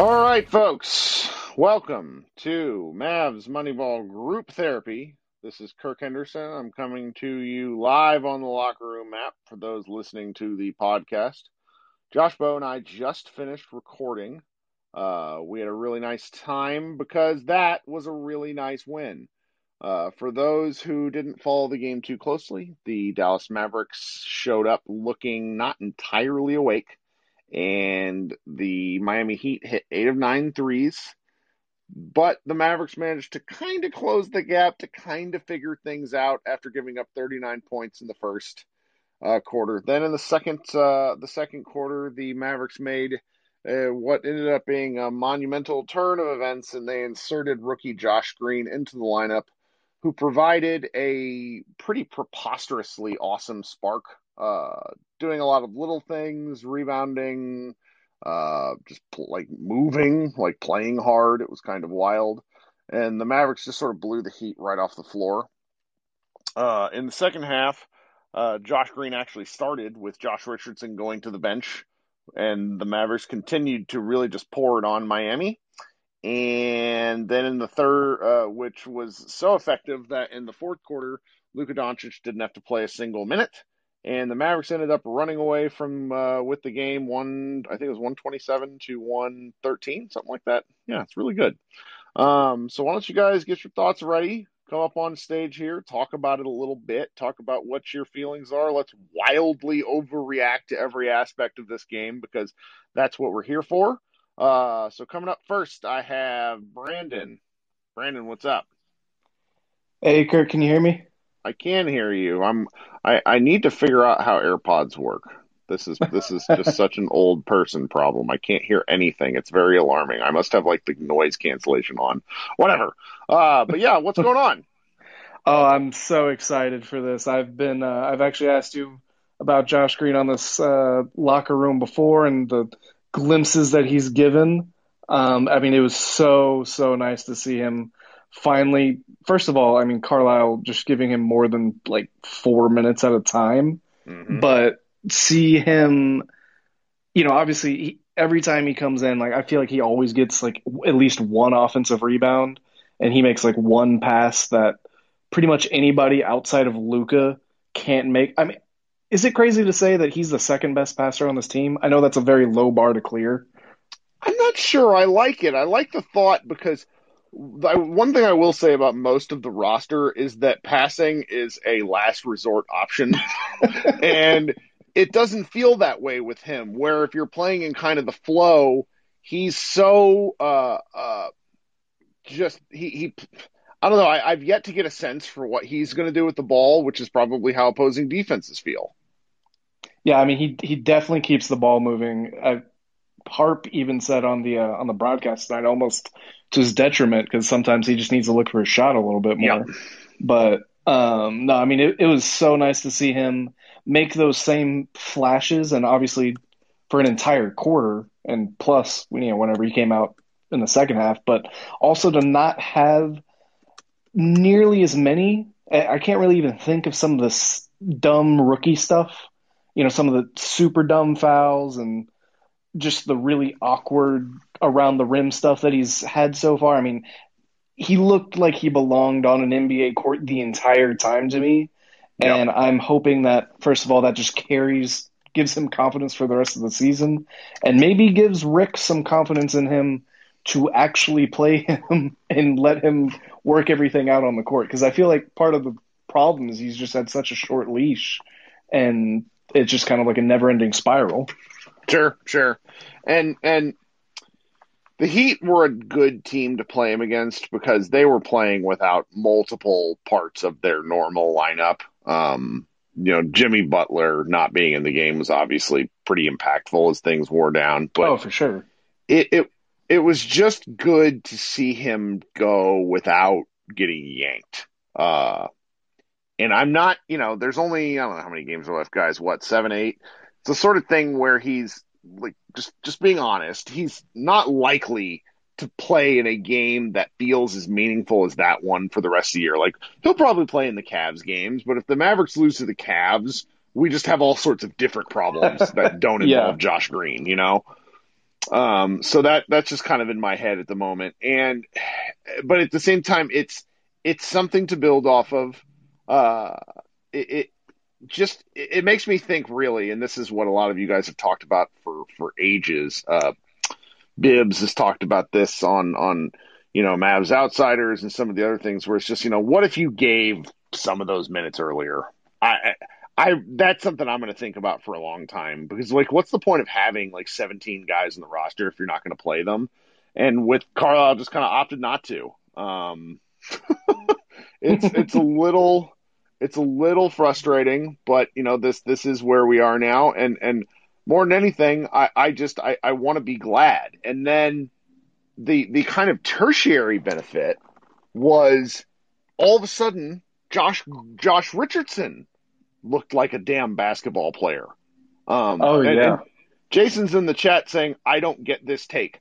All right, folks. Welcome to Mavs Moneyball Group Therapy. This is Kirk Henderson. I'm coming to you live on the locker room app for those listening to the podcast. Josh Bowe and I just finished recording. Uh, we had a really nice time because that was a really nice win. Uh, for those who didn't follow the game too closely, the Dallas Mavericks showed up looking not entirely awake and the Miami Heat hit eight of nine threes. But the Mavericks managed to kind of close the gap to kind of figure things out after giving up 39 points in the first uh, quarter. Then in the second, uh, the second quarter, the Mavericks made uh, what ended up being a monumental turn of events, and they inserted rookie Josh Green into the lineup, who provided a pretty preposterously awesome spark uh, doing a lot of little things, rebounding, uh, just pl- like moving, like playing hard. It was kind of wild. And the Mavericks just sort of blew the Heat right off the floor. Uh, in the second half, uh, Josh Green actually started with Josh Richardson going to the bench, and the Mavericks continued to really just pour it on Miami. And then in the third, uh, which was so effective that in the fourth quarter, Luka Doncic didn't have to play a single minute and the Mavericks ended up running away from uh, with the game one I think it was 127 to 113 something like that. Yeah, it's really good. Um, so why don't you guys get your thoughts ready? Come up on stage here, talk about it a little bit, talk about what your feelings are. Let's wildly overreact to every aspect of this game because that's what we're here for. Uh, so coming up first, I have Brandon. Brandon, what's up? Hey, Kirk, can you hear me? I can hear you. I'm I, I need to figure out how AirPods work. This is this is just such an old person problem. I can't hear anything. It's very alarming. I must have like the noise cancellation on. Whatever. Uh but yeah, what's going on? Oh, I'm so excited for this. I've been uh, I've actually asked you about Josh Green on this uh, locker room before and the glimpses that he's given. Um, I mean, it was so so nice to see him finally, first of all, I mean, Carlisle just giving him more than like four minutes at a time, mm-hmm. but see him, you know, obviously he, every time he comes in, like I feel like he always gets like at least one offensive rebound, and he makes like one pass that pretty much anybody outside of Luka can't make. I mean, is it crazy to say that he's the second best passer on this team? I know that's a very low bar to clear. I'm not sure. I like it. I like the thought because one thing I will say about most of the roster is that passing is a last resort option. and it doesn't feel that way with him, where if you're playing in kind of the flow, he's so uh, uh, just he he I don't know. I, have yet to get a sense for what he's going to do with the ball, which is probably how opposing defenses feel. Yeah, I mean he he definitely keeps the ball moving. I, Harp even said on the uh, on the broadcast tonight, almost to his detriment, because sometimes he just needs to look for a shot a little bit more. But um, no, I mean it, it was so nice to see him make those same flashes, and obviously for an entire quarter, and plus you know whenever he came out in the second half, but also to not have nearly as many. I can't really even think of some of this dumb rookie stuff. You know, some of the super dumb fouls and just the really awkward around the rim stuff that he's had so far. I mean, he looked like he belonged on an NBA court the entire time to me. Yep. And I'm hoping that, first of all, that just carries, gives him confidence for the rest of the season, and maybe gives Rick some confidence in him to actually play him and let him work everything out on the court. Because I feel like part of the problem is he's just had such a short leash, and it's just kind of like a never ending spiral. Sure, sure. And and the Heat were a good team to play him against because they were playing without multiple parts of their normal lineup. Um, you know, Jimmy Butler not being in the game was obviously pretty impactful as things wore down. But oh, for sure. It it it was just good to see him go without getting yanked. Uh, and I'm not, you know, there's only I don't know how many games are left, guys. What seven, eight? It's the sort of thing where he's like just just being honest, he's not likely to play in a game that feels as meaningful as that one for the rest of the year. Like he'll probably play in the Cavs games, but if the Mavericks lose to the Cavs, we just have all sorts of different problems that don't involve yeah. Josh Green, you know? Um, so that that's just kind of in my head at the moment, and but at the same time, it's it's something to build off of. Uh, it, it just it makes me think really, and this is what a lot of you guys have talked about for for ages. Uh, Bibbs has talked about this on on you know Mavs Outsiders and some of the other things where it's just you know what if you gave some of those minutes earlier? I I that's something I'm going to think about for a long time because like what's the point of having like 17 guys in the roster if you're not going to play them? And with Carlisle just kind of opted not to. Um, it's it's a little it's a little frustrating, but you know this this is where we are now, and and more than anything, I I just I I want to be glad. And then the the kind of tertiary benefit was all of a sudden Josh Josh Richardson looked like a damn basketball player. Um, oh and, yeah. And Jason's in the chat saying, "I don't get this take."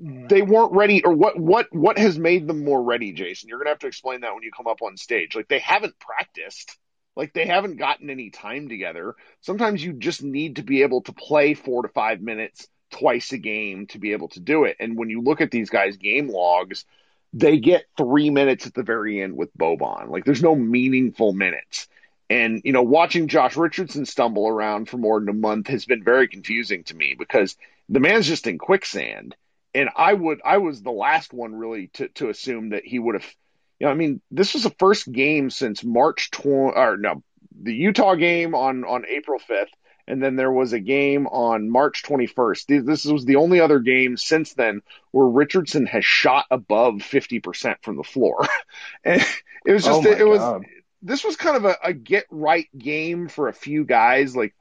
They weren't ready, or what? What? What has made them more ready, Jason? You're gonna have to explain that when you come up on stage. Like they haven't practiced. Like they haven't gotten any time together. Sometimes you just need to be able to play four to five minutes twice a game to be able to do it. And when you look at these guys' game logs, they get three minutes at the very end with Boban. Like there's no meaningful minutes. And, you know, watching Josh Richardson stumble around for more than a month has been very confusing to me because the man's just in quicksand. And I would, I was the last one really to, to assume that he would have, you know, I mean, this was the first game since March 20, or no, the Utah game on, on April 5th. And then there was a game on March 21st. This was the only other game since then where Richardson has shot above 50% from the floor. and it was just, oh it was, this was kind of a, a get right game for a few guys. Like,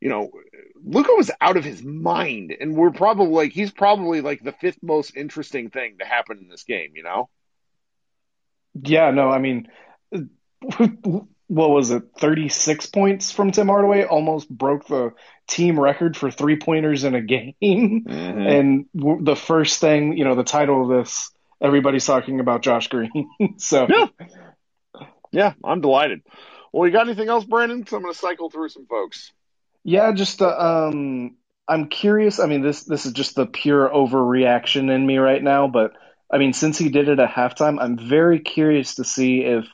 you know, Luka was out of his mind, and we're probably like he's probably like the fifth most interesting thing to happen in this game. You know? Yeah. No. I mean, what was it? Thirty six points from Tim Hardaway almost broke the team record for three pointers in a game. Mm-hmm. And the first thing, you know, the title of this, everybody's talking about Josh Green. so. Yeah yeah, I'm delighted. Well, you got anything else, Brandon? So I'm going to cycle through some folks. Yeah, just uh, um, I'm curious. I mean, this this is just the pure overreaction in me right now, but I mean, since he did it at halftime, I'm very curious to see if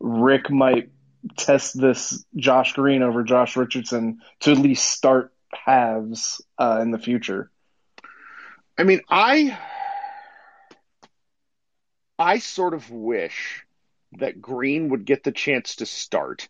Rick might test this Josh Green over Josh Richardson to at least start halves uh, in the future. I mean, I I sort of wish that Green would get the chance to start.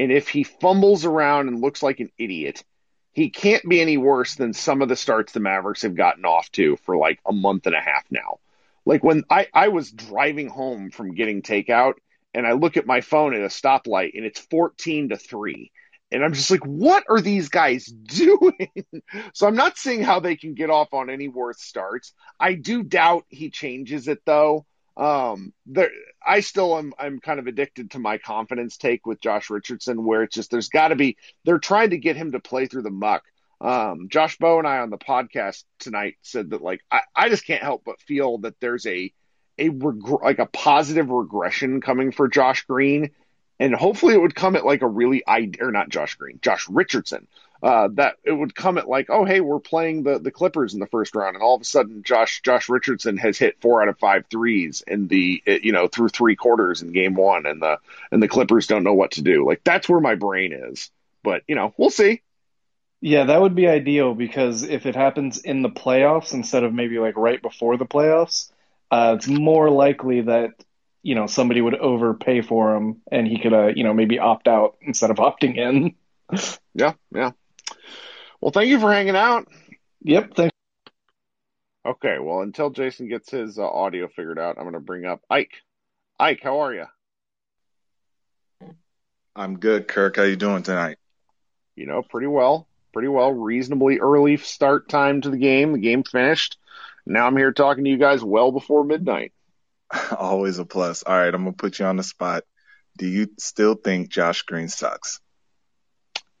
And if he fumbles around and looks like an idiot, he can't be any worse than some of the starts the Mavericks have gotten off to for like a month and a half now. Like when I, I was driving home from getting takeout and I look at my phone at a stoplight and it's 14 to 3. And I'm just like, what are these guys doing? so I'm not seeing how they can get off on any worse starts. I do doubt he changes it though. Um, there, I still am. I'm kind of addicted to my confidence take with Josh Richardson, where it's just there's got to be. They're trying to get him to play through the muck. Um, Josh Bowe and I on the podcast tonight said that like I, I just can't help but feel that there's a a reg- like a positive regression coming for Josh Green, and hopefully it would come at like a really I or not Josh Green, Josh Richardson uh, that it would come at like, oh hey, we're playing the the Clippers in the first round, and all of a sudden Josh Josh Richardson has hit four out of five threes in the you know through three quarters in game one, and the and the Clippers don't know what to do. Like that's where my brain is, but you know we'll see. Yeah, that would be ideal because if it happens in the playoffs instead of maybe like right before the playoffs, uh, it's more likely that you know somebody would overpay for him and he could uh, you know maybe opt out instead of opting in. yeah, yeah. Well, thank you for hanging out. Yep. Thanks. Okay. Well, until Jason gets his uh, audio figured out, I'm going to bring up Ike. Ike, how are you? I'm good, Kirk. How you doing tonight? You know, pretty well. Pretty well. Reasonably early start time to the game. The game finished. Now I'm here talking to you guys well before midnight. Always a plus. All right, I'm gonna put you on the spot. Do you still think Josh Green sucks?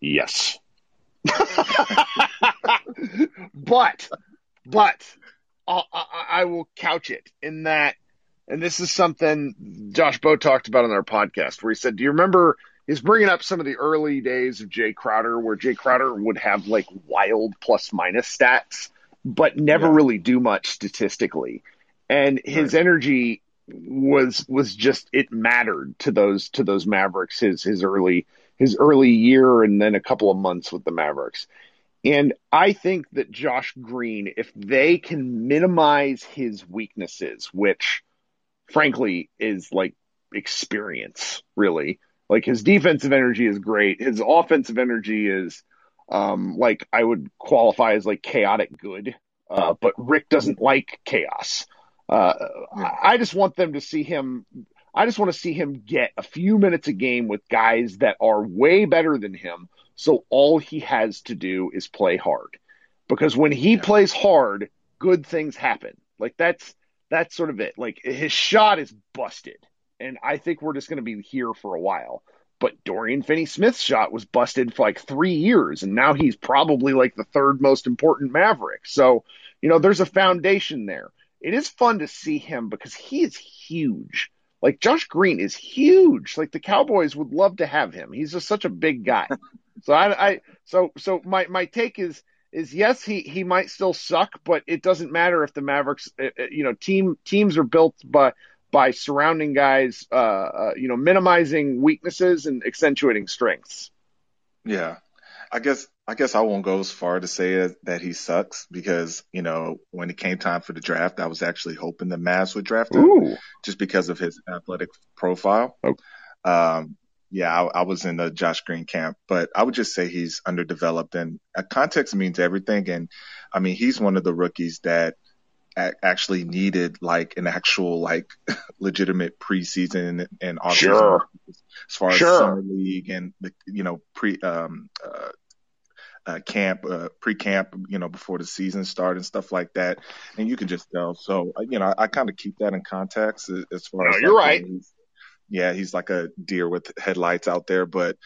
Yes. but, but, I, I will couch it in that, and this is something Josh Bowe talked about on our podcast, where he said, "Do you remember?" He's bringing up some of the early days of Jae Crowder, where Jae Crowder would have like wild plus minus stats, but never Yeah. really do much statistically. And his Right. energy was was just it mattered to those to those Mavericks his his early his early year and then a couple of months with the Mavericks. And I think that Josh Green, if they can minimize his weaknesses, which frankly is like experience, really. Like his defensive energy is great. His offensive energy is um like I would qualify as like chaotic good. Uh, but Rick doesn't like chaos. Uh, I I just want them to see him. I just want to see him get a few minutes a game with guys that are way better than him. So all he has to do is play hard. Because when he Yeah. plays hard, good things happen. Like that's that's sort of it. Like his shot is busted. And I think we're just going to be here for a while. But Dorian Finney Smith's shot was busted for like three years, and now he's probably like the third most important Maverick. So, you know, there's a foundation there. It is fun to see him because he is huge. Like Josh Green is huge. Like the Cowboys would love to have him. He's just such a big guy. So I, I so so my my take is is yes he he might still suck, but it doesn't matter if the Mavericks uh, uh, you know team teams are built by by surrounding guys uh, uh you know minimizing weaknesses and accentuating strengths. Yeah. I guess I guess I won't go as far to say that- that he sucks because, you know, when it came time for the draft, I was actually hoping the Mavs would draft him Ooh, just because of his athletic profile. Oh. Um, yeah, I, I was in the Josh Green camp, but I would just say he's underdeveloped and uh, context means everything. And I mean, he's one of the rookies that a- actually needed like an actual, like legitimate preseason and off Sure. as far as Sure. summer league and the, you know, pre, um, uh, uh, camp, uh, pre-camp, you know, before the season started and stuff like that. And you can just tell. So, uh, you know, I, I kind of keep that in context as, as far No, as you're like, right. he's- yeah, he's like a deer with headlights out there, but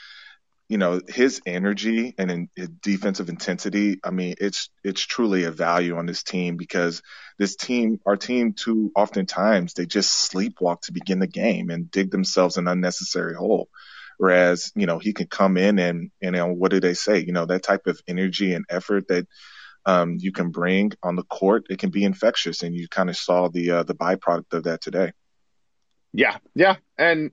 you know, his energy and in, his defensive intensity, I mean, it's, it's truly a value on this team because this team, our team too, oftentimes they just sleepwalk to begin the game and dig themselves an unnecessary hole. Whereas, you know, he can come in and, and, you know, what do they say? You know, that type of energy and effort that, um, you can bring on the court, it can be infectious. And you kind of saw the, uh, the byproduct of that today. Yeah, yeah, and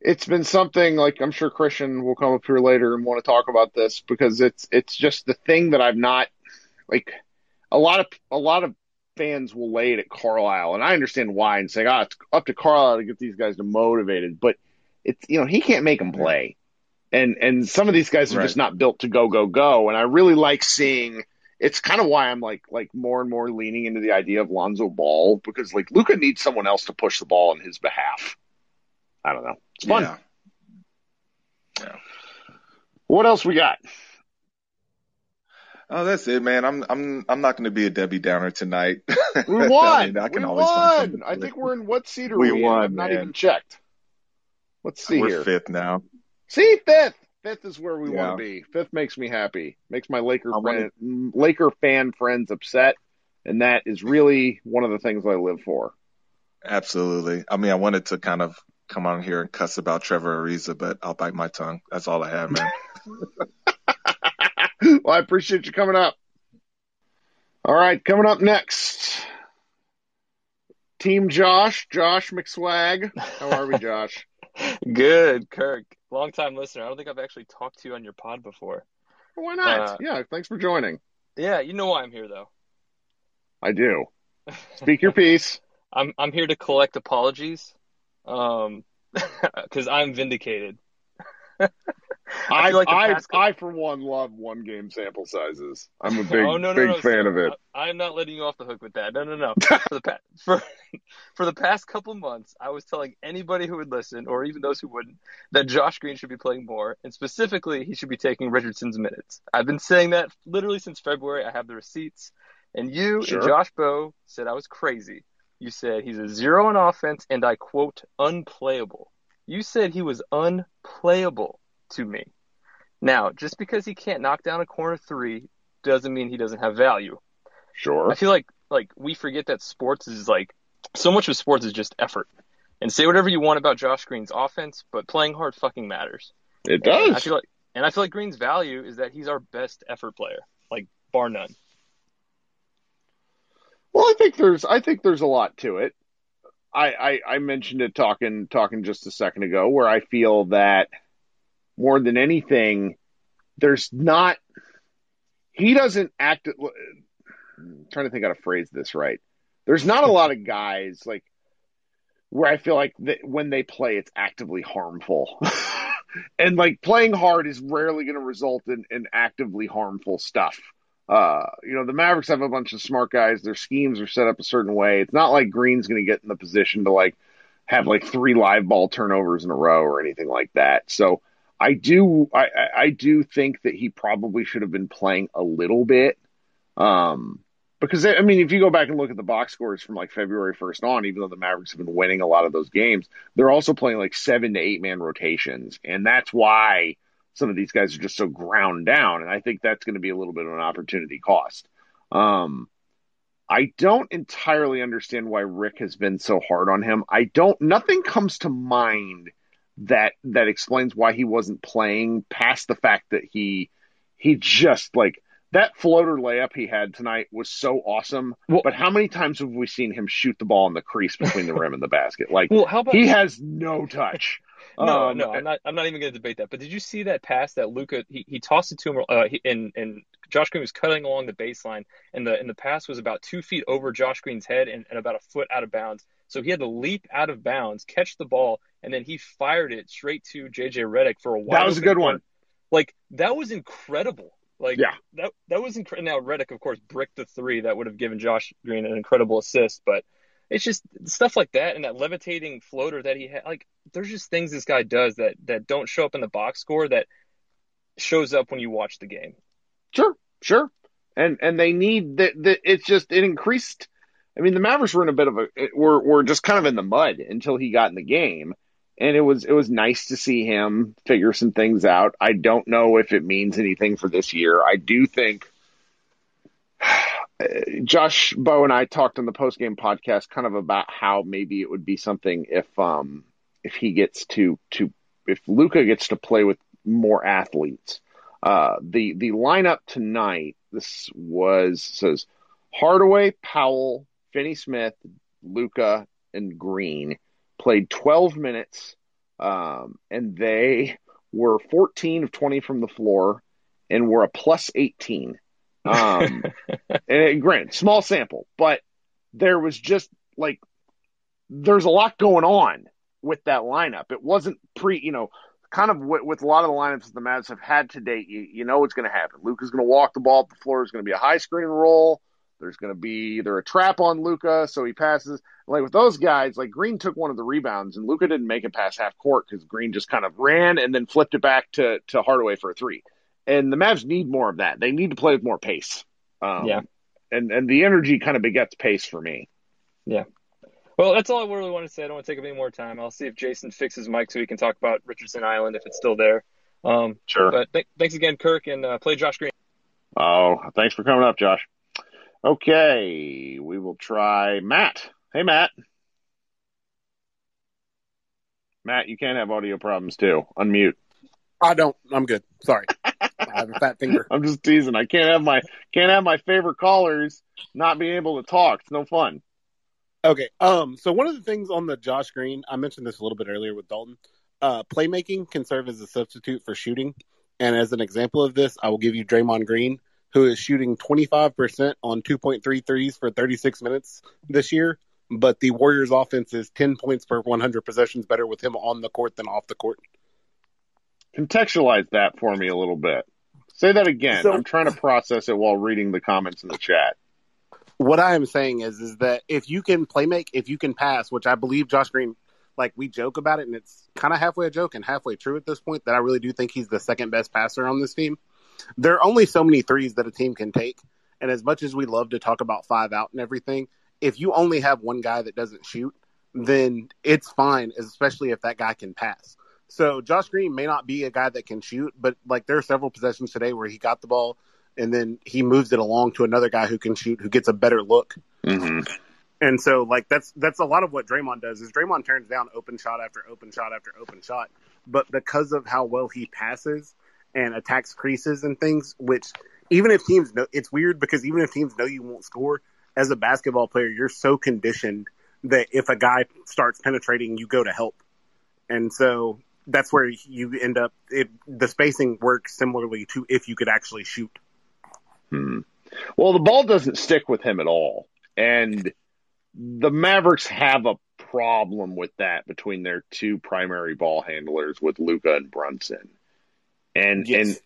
it's been something like I'm sure Christian will come up here later and want to talk about this because it's it's just the thing that I've not like a lot of a lot of fans will lay it at Carlisle, and I understand why and say, ah, it's up to Carlisle to get these guys to motivated, but it's you know he can't make them play, and and some of these guys are Right. just not built to go go go, and I really like seeing. It's kind of why I'm like like more and more leaning into the idea of Lonzo Ball because like Luka needs someone else to push the ball on his behalf. I don't know. It's fun. Yeah. What else we got? Oh, that's it, man. I'm I'm I'm not going to be a Debbie Downer tonight. We I won. mean, I can we always won. I think we're in what seat are We we, in? won, I've not man. even checked. Let's see We're here. fifth now. See fifth. Fifth is where we Yeah. want to be. Fifth makes me happy. Makes my Laker wanna- Laker fan friends upset, and that is really one of the things I live for. Absolutely. I mean, I wanted to kind of come on here and cuss about Trevor Ariza, but I'll bite my tongue. That's all I have, man. well, I appreciate you coming up. All right, coming up next, Team Josh, Josh McSwag. How are we, Josh? Good, Kirk. Long time listener. I don't think I've actually talked to you on your pod before. Why not? Uh, yeah, thanks for joining. Yeah, you know why I'm here though. I do. Speak your piece. I'm I'm here to collect apologies. Um because I'm vindicated. I, feel like I, I, for one, love one game sample sizes. I'm a oh, big, oh no no big no! fan sir. of it. I, I'm not letting you off the hook with that. No no no. for the pa- for for the past couple months, I was telling anybody who would listen, or even those who wouldn't, that Josh Green should be playing more, and specifically he should be taking Richardson's minutes. I've been saying that literally since February. I have the receipts, and you Sure. and Josh Bowe said I was crazy. You said he's a zero on offense, and I quote unplayable. You said he was unplayable to me. Now, just because he can't knock down a corner three doesn't mean he doesn't have value. Sure. I feel like like we forget that sports is like so much of sports is just effort. And say whatever you want about Josh Green's offense, but playing hard fucking matters. It And I feel like and I feel like Green's value is that he's our best effort player, like bar none. Well, I think there's I think there's a lot to it. I, I, I mentioned it talking talking just a second ago where I feel that more than anything, there's not he doesn't act I'm trying to think how to phrase this right. There's not a lot of guys like where I feel like that when they play, it's actively harmful. and like playing hard is rarely going to result in, in actively harmful stuff. Uh, you know, the Mavericks have a bunch of smart guys. Their schemes are set up a certain way. It's not like Green's going to get in the position to like have like three live ball turnovers in a row or anything like that. So I do, I, I do think that he probably should have been playing a little bit. Um, because I mean, if you go back and look at the box scores from like February 1st on, even though the Mavericks have been winning a lot of those games, they're also playing like seven to eight man rotations. And that's why some of these guys are just so ground down. And I think that's going to be a little bit of an opportunity cost. Um, I don't entirely understand why Rick has been so hard on him. I don't, nothing comes to mind that, that explains why he wasn't playing past the fact that he, he just like, that floater layup he had tonight was so awesome. Well, but how many times have we seen him shoot the ball in the crease between the rim and the basket? Like, well, how about, he has no touch. no, um, no, I'm not. I'm not even going to debate that. But did you see that pass that Luka he, he tossed it to him? Uh, he, and and Josh Green was cutting along the baseline, and the and the pass was about two feet over Josh Green's head and, and about a foot out of bounds. So he had to leap out of bounds, catch the ball, and then he fired it straight to JJ Redick for a while. That was a good one. Like that was incredible. Like yeah. that that was incredible. Now Redick, of course, bricked the three that would have given Josh Green an incredible assist, but it's just stuff like that and that levitating floater that he had. Like there's just things this guy does that that don't show up in the box score that shows up when you watch the game. Sure, sure, and and they need that. that it's just it increased. I mean, the Mavericks were in a bit of a were were just kind of in the mud until he got in the game and it was it was nice to see him figure some things out. I don't know if it means anything for this year. I do think Josh Bowe and I talked on the post game podcast kind of about how maybe it would be something if um if he gets to to if Luka gets to play with more athletes. Uh, the the lineup tonight this was says Hardaway, Powell, Finney Smith, Luka, and Green played 12 minutes, um, and they were 14 of 20 from the floor and were a plus 18. Um, and granted, small sample, but there was just like, there's a lot going on with that lineup. It wasn't pre, you know, kind of with, with a lot of the lineups that the Mavs have had to date, you, you know what's going to happen. Luka's going to walk the ball up the floor. It's going to be a high screen roll. There's going to be either a trap on Luka, so he passes. Like with those guys, like Green took one of the rebounds, and Luka didn't make it past half court because Green just kind of ran and then flipped it back to to Hardaway for a three. And the Mavs need more of that. They need to play with more pace. Um, yeah, and and the energy kind of begets pace for me. Yeah. Well, that's all I really want to say. I don't want to take up any more time. I'll see if Jason fixes mic so we can talk about Richardson Island if it's still there. Um, sure. But th- thanks again, Kirk, and uh, play Josh Green. Oh, thanks for coming up, Josh. Okay, we will try Matt. Hey, Matt. Matt, you can't have audio problems too. Unmute. I don't. I'm good. Sorry. I have a fat finger. I'm just teasing. I can't have my can't have my favorite callers not being able to talk. It's no fun. Okay. Um. So one of the things on the Josh Green, I mentioned this a little bit earlier with Dalton. Uh, playmaking can serve as a substitute for shooting, and as an example of this, I will give you Draymond Green who is shooting 25% on 2.3 threes for 36 minutes this year. But the Warriors offense is 10 points per 100 possessions better with him on the court than off the court. Contextualize that for me a little bit. Say that again. So, I'm trying to process it while reading the comments in the chat. What I am saying is, is that if you can play make, if you can pass, which I believe Josh Green, like we joke about it, and it's kind of halfway a joke and halfway true at this point, that I really do think he's the second best passer on this team there are only so many threes that a team can take. And as much as we love to talk about five out and everything, if you only have one guy that doesn't shoot, then it's fine, especially if that guy can pass. So Josh Green may not be a guy that can shoot, but like there are several possessions today where he got the ball and then he moves it along to another guy who can shoot, who gets a better look. Mm-hmm. And so like that's that's a lot of what Draymond does is Draymond turns down open shot after open shot after open shot, but because of how well he passes, and attacks creases and things, which even if teams know, it's weird because even if teams know you won't score, as a basketball player, you're so conditioned that if a guy starts penetrating, you go to help. And so that's where you end up. It, the spacing works similarly to if you could actually shoot. Hmm. Well, the ball doesn't stick with him at all. And the Mavericks have a problem with that between their two primary ball handlers with Luka and Brunson. And yes. and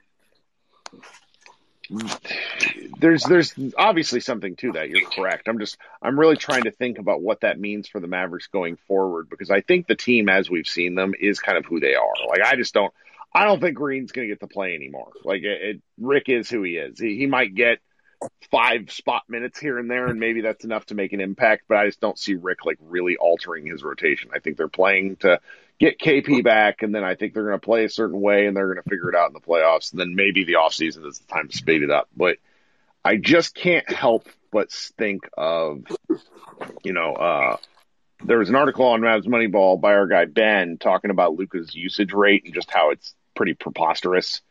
there's there's obviously something to that. You're correct. I'm just I'm really trying to think about what that means for the Mavericks going forward because I think the team as we've seen them is kind of who they are. Like I just don't I don't think Green's going to get to play anymore. Like it, it, Rick is who he is. He, he might get five spot minutes here and there, and maybe that's enough to make an impact. But I just don't see Rick like really altering his rotation. I think they're playing to get KP back, and then I think they're going to play a certain way, and they're going to figure it out in the playoffs. And then maybe the offseason is the time to speed it up. But I just can't help but think of, you know, uh, there was an article on Mavs Moneyball by our guy Ben talking about Luka's usage rate and just how it's pretty preposterous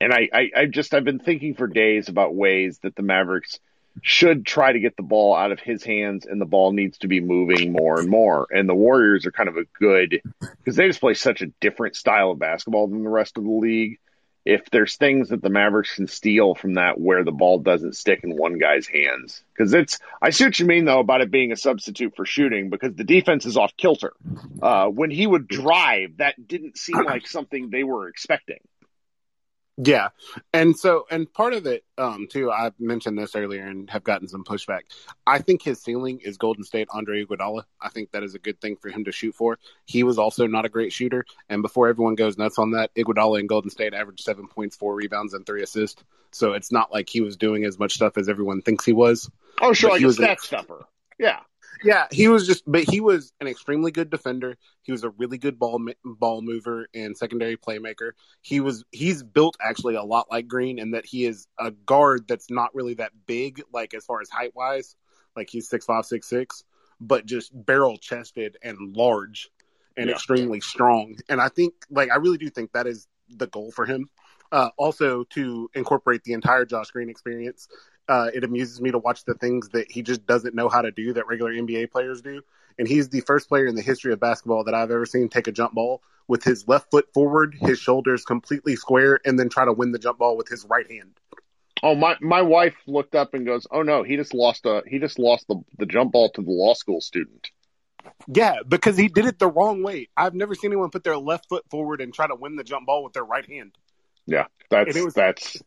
and I, I, I just I've been thinking for days about ways that the Mavericks should try to get the ball out of his hands and the ball needs to be moving more and more. And the Warriors are kind of a good because they just play such a different style of basketball than the rest of the league. If there's things that the Mavericks can steal from that where the ball doesn't stick in one guy's hands, because it's, I see what you mean though about it being a substitute for shooting because the defense is off kilter. Uh, when he would drive, that didn't seem like something they were expecting. Yeah. And so, and part of it, um, too, I mentioned this earlier and have gotten some pushback. I think his ceiling is Golden State Andre Iguodala. I think that is a good thing for him to shoot for. He was also not a great shooter. And before everyone goes nuts on that, Iguodala in Golden State averaged seven points, four rebounds, and three assists. So it's not like he was doing as much stuff as everyone thinks he was. Oh, sure. Like he was a stat stuffer. Yeah. Yeah, he was just, but he was an extremely good defender. He was a really good ball ball mover and secondary playmaker. He was he's built actually a lot like Green in that he is a guard that's not really that big, like as far as height wise, like he's six five six six, but just barrel chested and large and yeah. extremely strong. And I think, like, I really do think that is the goal for him. Uh, also to incorporate the entire Josh Green experience uh, it amuses me to watch the things that he just doesn't know how to do that regular NBA players do. And he's the first player in the history of basketball that I've ever seen take a jump ball with his left foot forward, his shoulders completely square, and then try to win the jump ball with his right hand. Oh my! My wife looked up and goes, "Oh no, he just lost a he just lost the the jump ball to the law school student." Yeah, because he did it the wrong way. I've never seen anyone put their left foot forward and try to win the jump ball with their right hand. Yeah, that's was, that's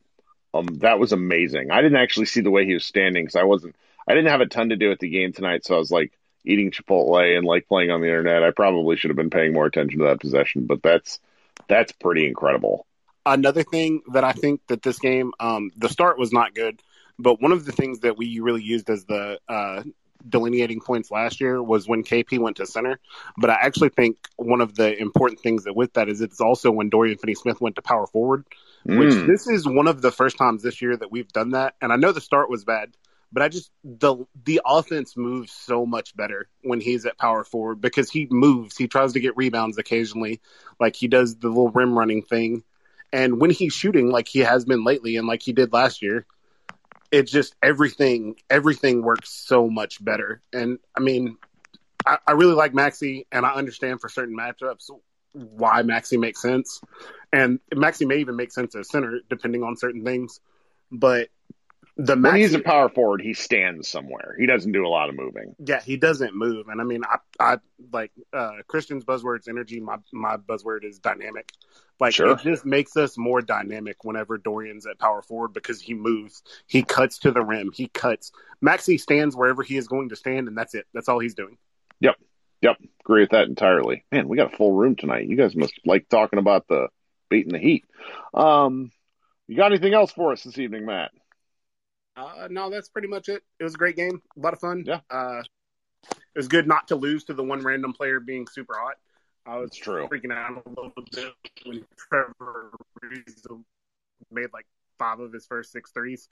um, that was amazing. I didn't actually see the way he was standing because I wasn't. I didn't have a ton to do at the game tonight, so I was like eating Chipotle and like playing on the internet. I probably should have been paying more attention to that possession, but that's that's pretty incredible. Another thing that I think that this game, um, the start was not good, but one of the things that we really used as the uh, delineating points last year was when KP went to center. But I actually think one of the important things that with that is it's also when Dorian Finney Smith went to power forward which mm. this is one of the first times this year that we've done that. And I know the start was bad, but I just the the offense moves so much better when he's at power forward because he moves. He tries to get rebounds occasionally, like he does the little rim running thing. And when he's shooting, like he has been lately, and like he did last year, it's just everything everything works so much better. And I mean, I, I really like Maxi, and I understand for certain matchups why Maxi makes sense. And Maxi may even make sense as center, depending on certain things. But the Maxi, when he's a power forward, he stands somewhere. He doesn't do a lot of moving. Yeah, he doesn't move. And I mean, I, I like uh, Christian's buzzword's energy. My my buzzword is dynamic. Like sure. it just makes us more dynamic whenever Dorian's at power forward because he moves, he cuts to the rim, he cuts. Maxi stands wherever he is going to stand, and that's it. That's all he's doing. Yep. Yep, agree with that entirely. Man, we got a full room tonight. You guys must like talking about the beating the heat. Um, you got anything else for us this evening, Matt? Uh, no, that's pretty much it. It was a great game, a lot of fun. Yeah, uh, it was good not to lose to the one random player being super hot. I was true. freaking out a little bit when Trevor made like five of his first six threes.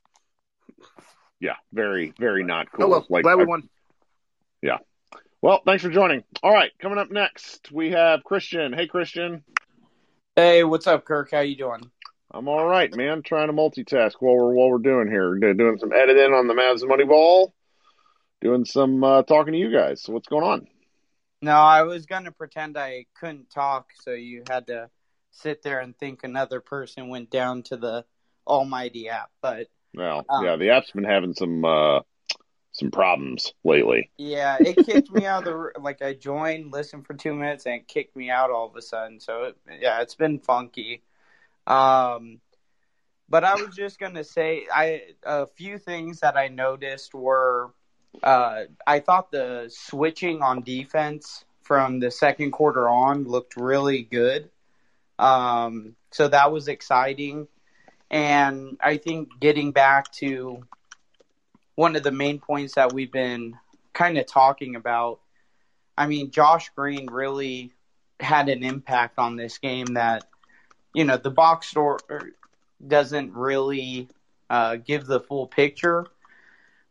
Yeah, very, very not cool. Oh well, like, glad we won. Yeah, well, thanks for joining. All right, coming up next, we have Christian. Hey, Christian. Hey, what's up, Kirk? How you doing? I'm all right, man. Trying to multitask while we're while we're doing here. Doing some editing on the Mavs Moneyball. doing some uh, talking to you guys. So what's going on? No, I was gonna pretend I couldn't talk, so you had to sit there and think another person went down to the almighty app. But Well, Um, yeah, the app's been having some uh, some problems lately. yeah, it kicked me out of the like I joined, listened for two minutes, and it kicked me out all of a sudden. So it, yeah, it's been funky. Um, but I was just gonna say, I a few things that I noticed were, uh, I thought the switching on defense from the second quarter on looked really good. Um, so that was exciting, and I think getting back to one of the main points that we've been kind of talking about. I mean, Josh Green really had an impact on this game that, you know, the box score doesn't really uh, give the full picture.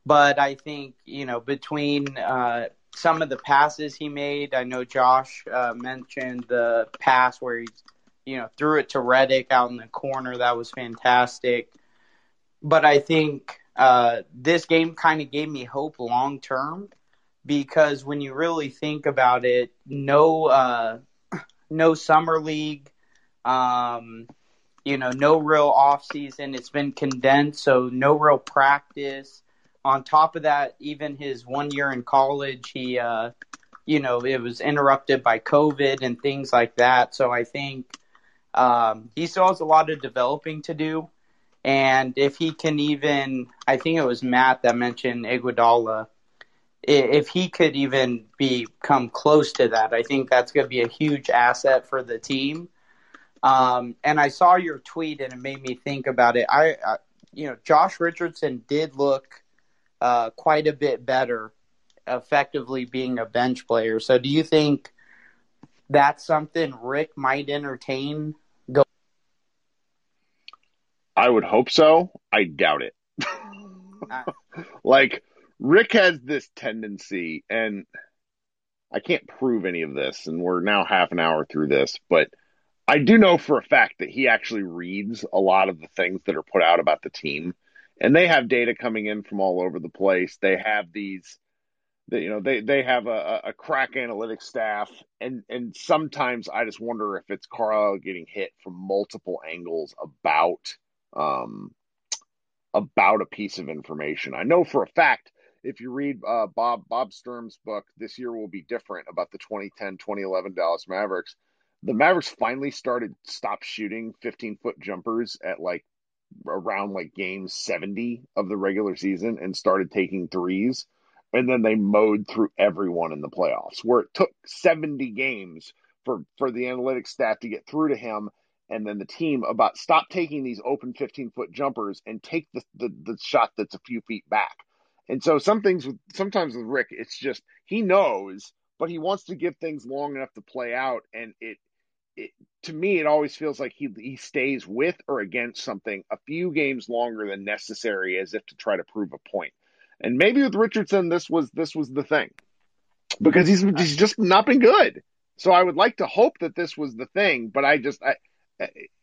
But I think, you know, between uh, some of the passes he made, I know Josh uh, mentioned the pass where he, you know, threw it to Redick out in the corner. That was fantastic. But I think uh, this game kind of gave me hope long term because when you really think about it, no, uh, no summer league, um, you know, no real off season. It's been condensed, so no real practice. On top of that, even his one year in college, he, uh, you know, it was interrupted by COVID and things like that. So I think um, he still has a lot of developing to do. And if he can even, I think it was Matt that mentioned Iguodala. If he could even become close to that, I think that's going to be a huge asset for the team. Um, and I saw your tweet, and it made me think about it. I, I you know, Josh Richardson did look uh, quite a bit better, effectively being a bench player. So, do you think that's something Rick might entertain I would hope so. I doubt it. like Rick has this tendency, and I can't prove any of this, and we're now half an hour through this, but I do know for a fact that he actually reads a lot of the things that are put out about the team. And they have data coming in from all over the place. They have these you know they they have a, a crack analytics staff and and sometimes i just wonder if it's carlisle getting hit from multiple angles about um about a piece of information. I know for a fact if you read uh, bob bob sturm's book this year will be different about the 2010-2011 dallas mavericks the mavericks finally started stop shooting 15 foot jumpers at like around like game 70 of the regular season and started taking threes. And then they mowed through everyone in the playoffs where it took 70 games for for the analytics staff to get through to him and then the team about stop taking these open 15 foot jumpers and take the, the the shot that's a few feet back and so some things with sometimes with rick it's just he knows but he wants to give things long enough to play out and it it, to me, it always feels like he he stays with or against something a few games longer than necessary, as if to try to prove a point. And maybe with Richardson, this was this was the thing because he's he's just not been good. So I would like to hope that this was the thing, but I just I,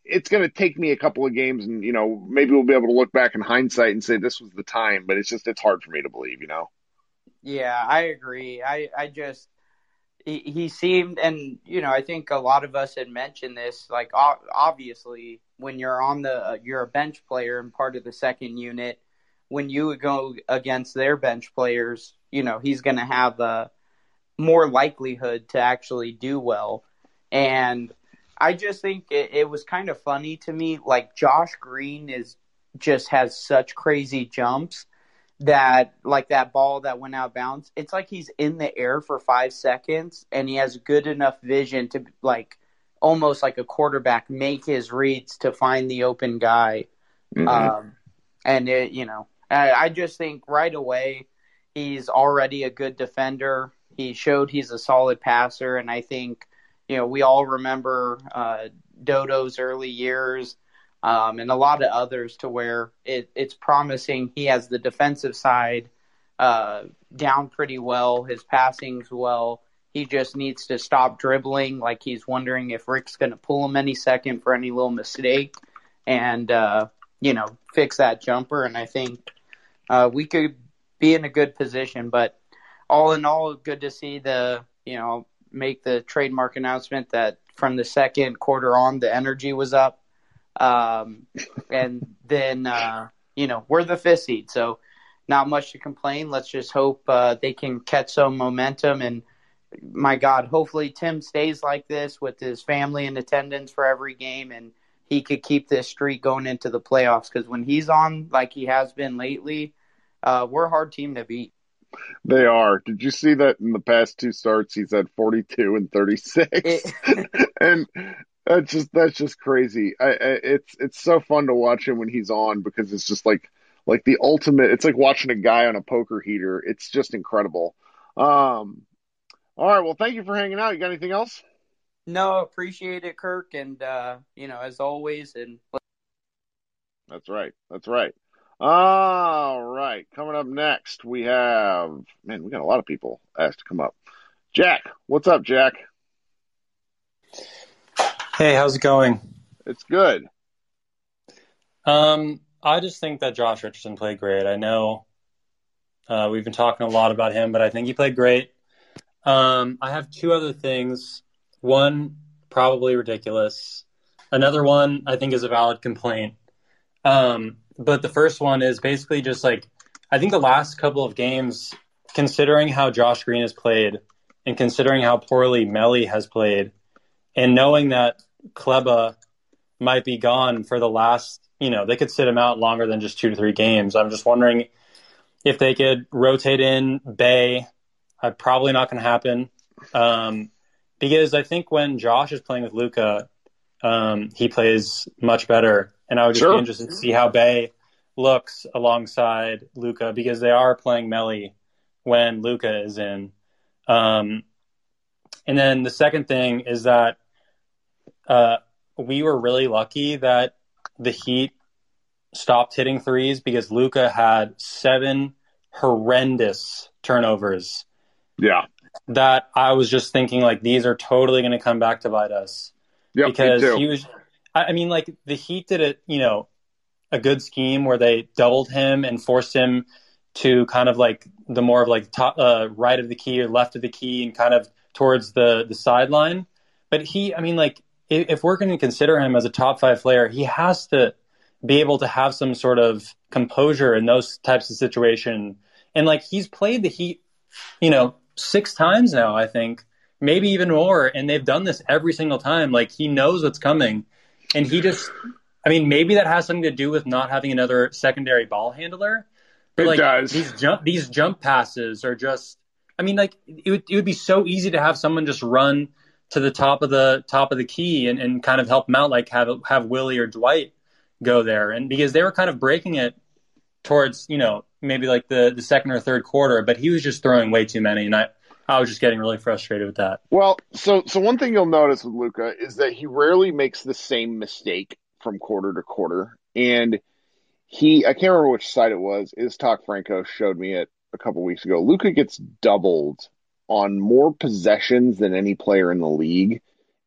it's going to take me a couple of games, and you know maybe we'll be able to look back in hindsight and say this was the time. But it's just it's hard for me to believe, you know. Yeah, I agree. I I just he, he seemed, and you know, I think a lot of us had mentioned this. Like, obviously, when you're on the, you're a bench player and part of the second unit. When you go against their bench players, you know, he's going to have a more likelihood to actually do well. And I just think it, it was kind of funny to me. Like Josh Green is just has such crazy jumps that like that ball that went out of bounds, it's like he's in the air for five seconds and he has good enough vision to like almost like a quarterback make his reads to find the open guy. Mm-hmm. Um, and it, you know, I, I just think right away he's already a good defender. He showed he's a solid passer, and I think you know we all remember uh, Dodo's early years um, and a lot of others to where it, it's promising he has the defensive side uh, down pretty well. His passing's well. He just needs to stop dribbling, like he's wondering if Rick's going to pull him any second for any little mistake, and uh, you know fix that jumper. And I think uh, we could be in a good position. But all in all, good to see the you know make the trademark announcement that from the second quarter on, the energy was up, um, and then uh, you know we're the fifth seed, so not much to complain. Let's just hope uh, they can catch some momentum and. My God, hopefully Tim stays like this with his family in attendance for every game, and he could keep this streak going into the playoffs. Because when he's on like he has been lately, uh, we're a hard team to beat. They are. Did you see that in the past two starts he's had 42 and 36? It- and that's just that's just crazy. I, I, it's it's so fun to watch him when he's on because it's just like like the ultimate. It's like watching a guy on a poker heater. It's just incredible. Um, all right. Well, thank you for hanging out. You got anything else? No, appreciate it, Kirk, and uh, you know as always, and That's right. That's right. All right. Coming up next, we have man. We got a lot of people asked to come up. Jack, what's up, Jack? Hey, how's it going? It's good. Um, I just think that Josh Richardson played great. I know uh, we've been talking a lot about him, but I think he played great. Um, I have two other things. One, probably ridiculous. Another one, I think, is a valid complaint. Um, but the first one is basically just like I think the last couple of games, considering how Josh Green has played and considering how poorly Melli has played, and knowing that Kleber might be gone for the last, you know, they could sit him out longer than just two to three games. I'm just wondering if they could rotate in Bey. Uh, probably not going to happen um, because I think when Josh is playing with Luka, um, he plays much better, and I would just Sure. be interested to see how Bey looks alongside Luka because they are playing Melli when Luka is in. Um, and then the second thing is that uh, we were really lucky that the Heat stopped hitting threes because Luka had seven horrendous turnovers Yeah. that I was just thinking like these are totally going to come back to bite us Yep. because he was. I I mean, like the Heat did it, you know, a good scheme where they doubled him and forced him to kind of like the more of like top, uh, right of the key or left of the key and kind of towards the the sideline. But he, I mean, like if, if we're going to consider him as a top five player, he has to be able to have some sort of composure in those types of situation. And like he's played the Heat, you know, six times now, I think, maybe even more, and they've done this every single time. Like he knows what's coming, and he just, I mean, maybe that has something to do with not having another secondary ball handler. But It like does. these jump these jump passes are just, I mean, like it would it would be so easy to have someone just run to the top of the top of the key and, and kind of help them out, like have have Willie or Dwight go there, and because they were kind of breaking it towards you know maybe like the the second or third quarter, but he was just throwing way too many, and I I was just getting really frustrated with that. Well, so so one thing you'll notice with Luka is that he rarely makes the same mistake from quarter to quarter, and he I can't remember which site it was. Iztok Franko showed me it a couple weeks ago. Luka gets doubled on more possessions than any player in the league,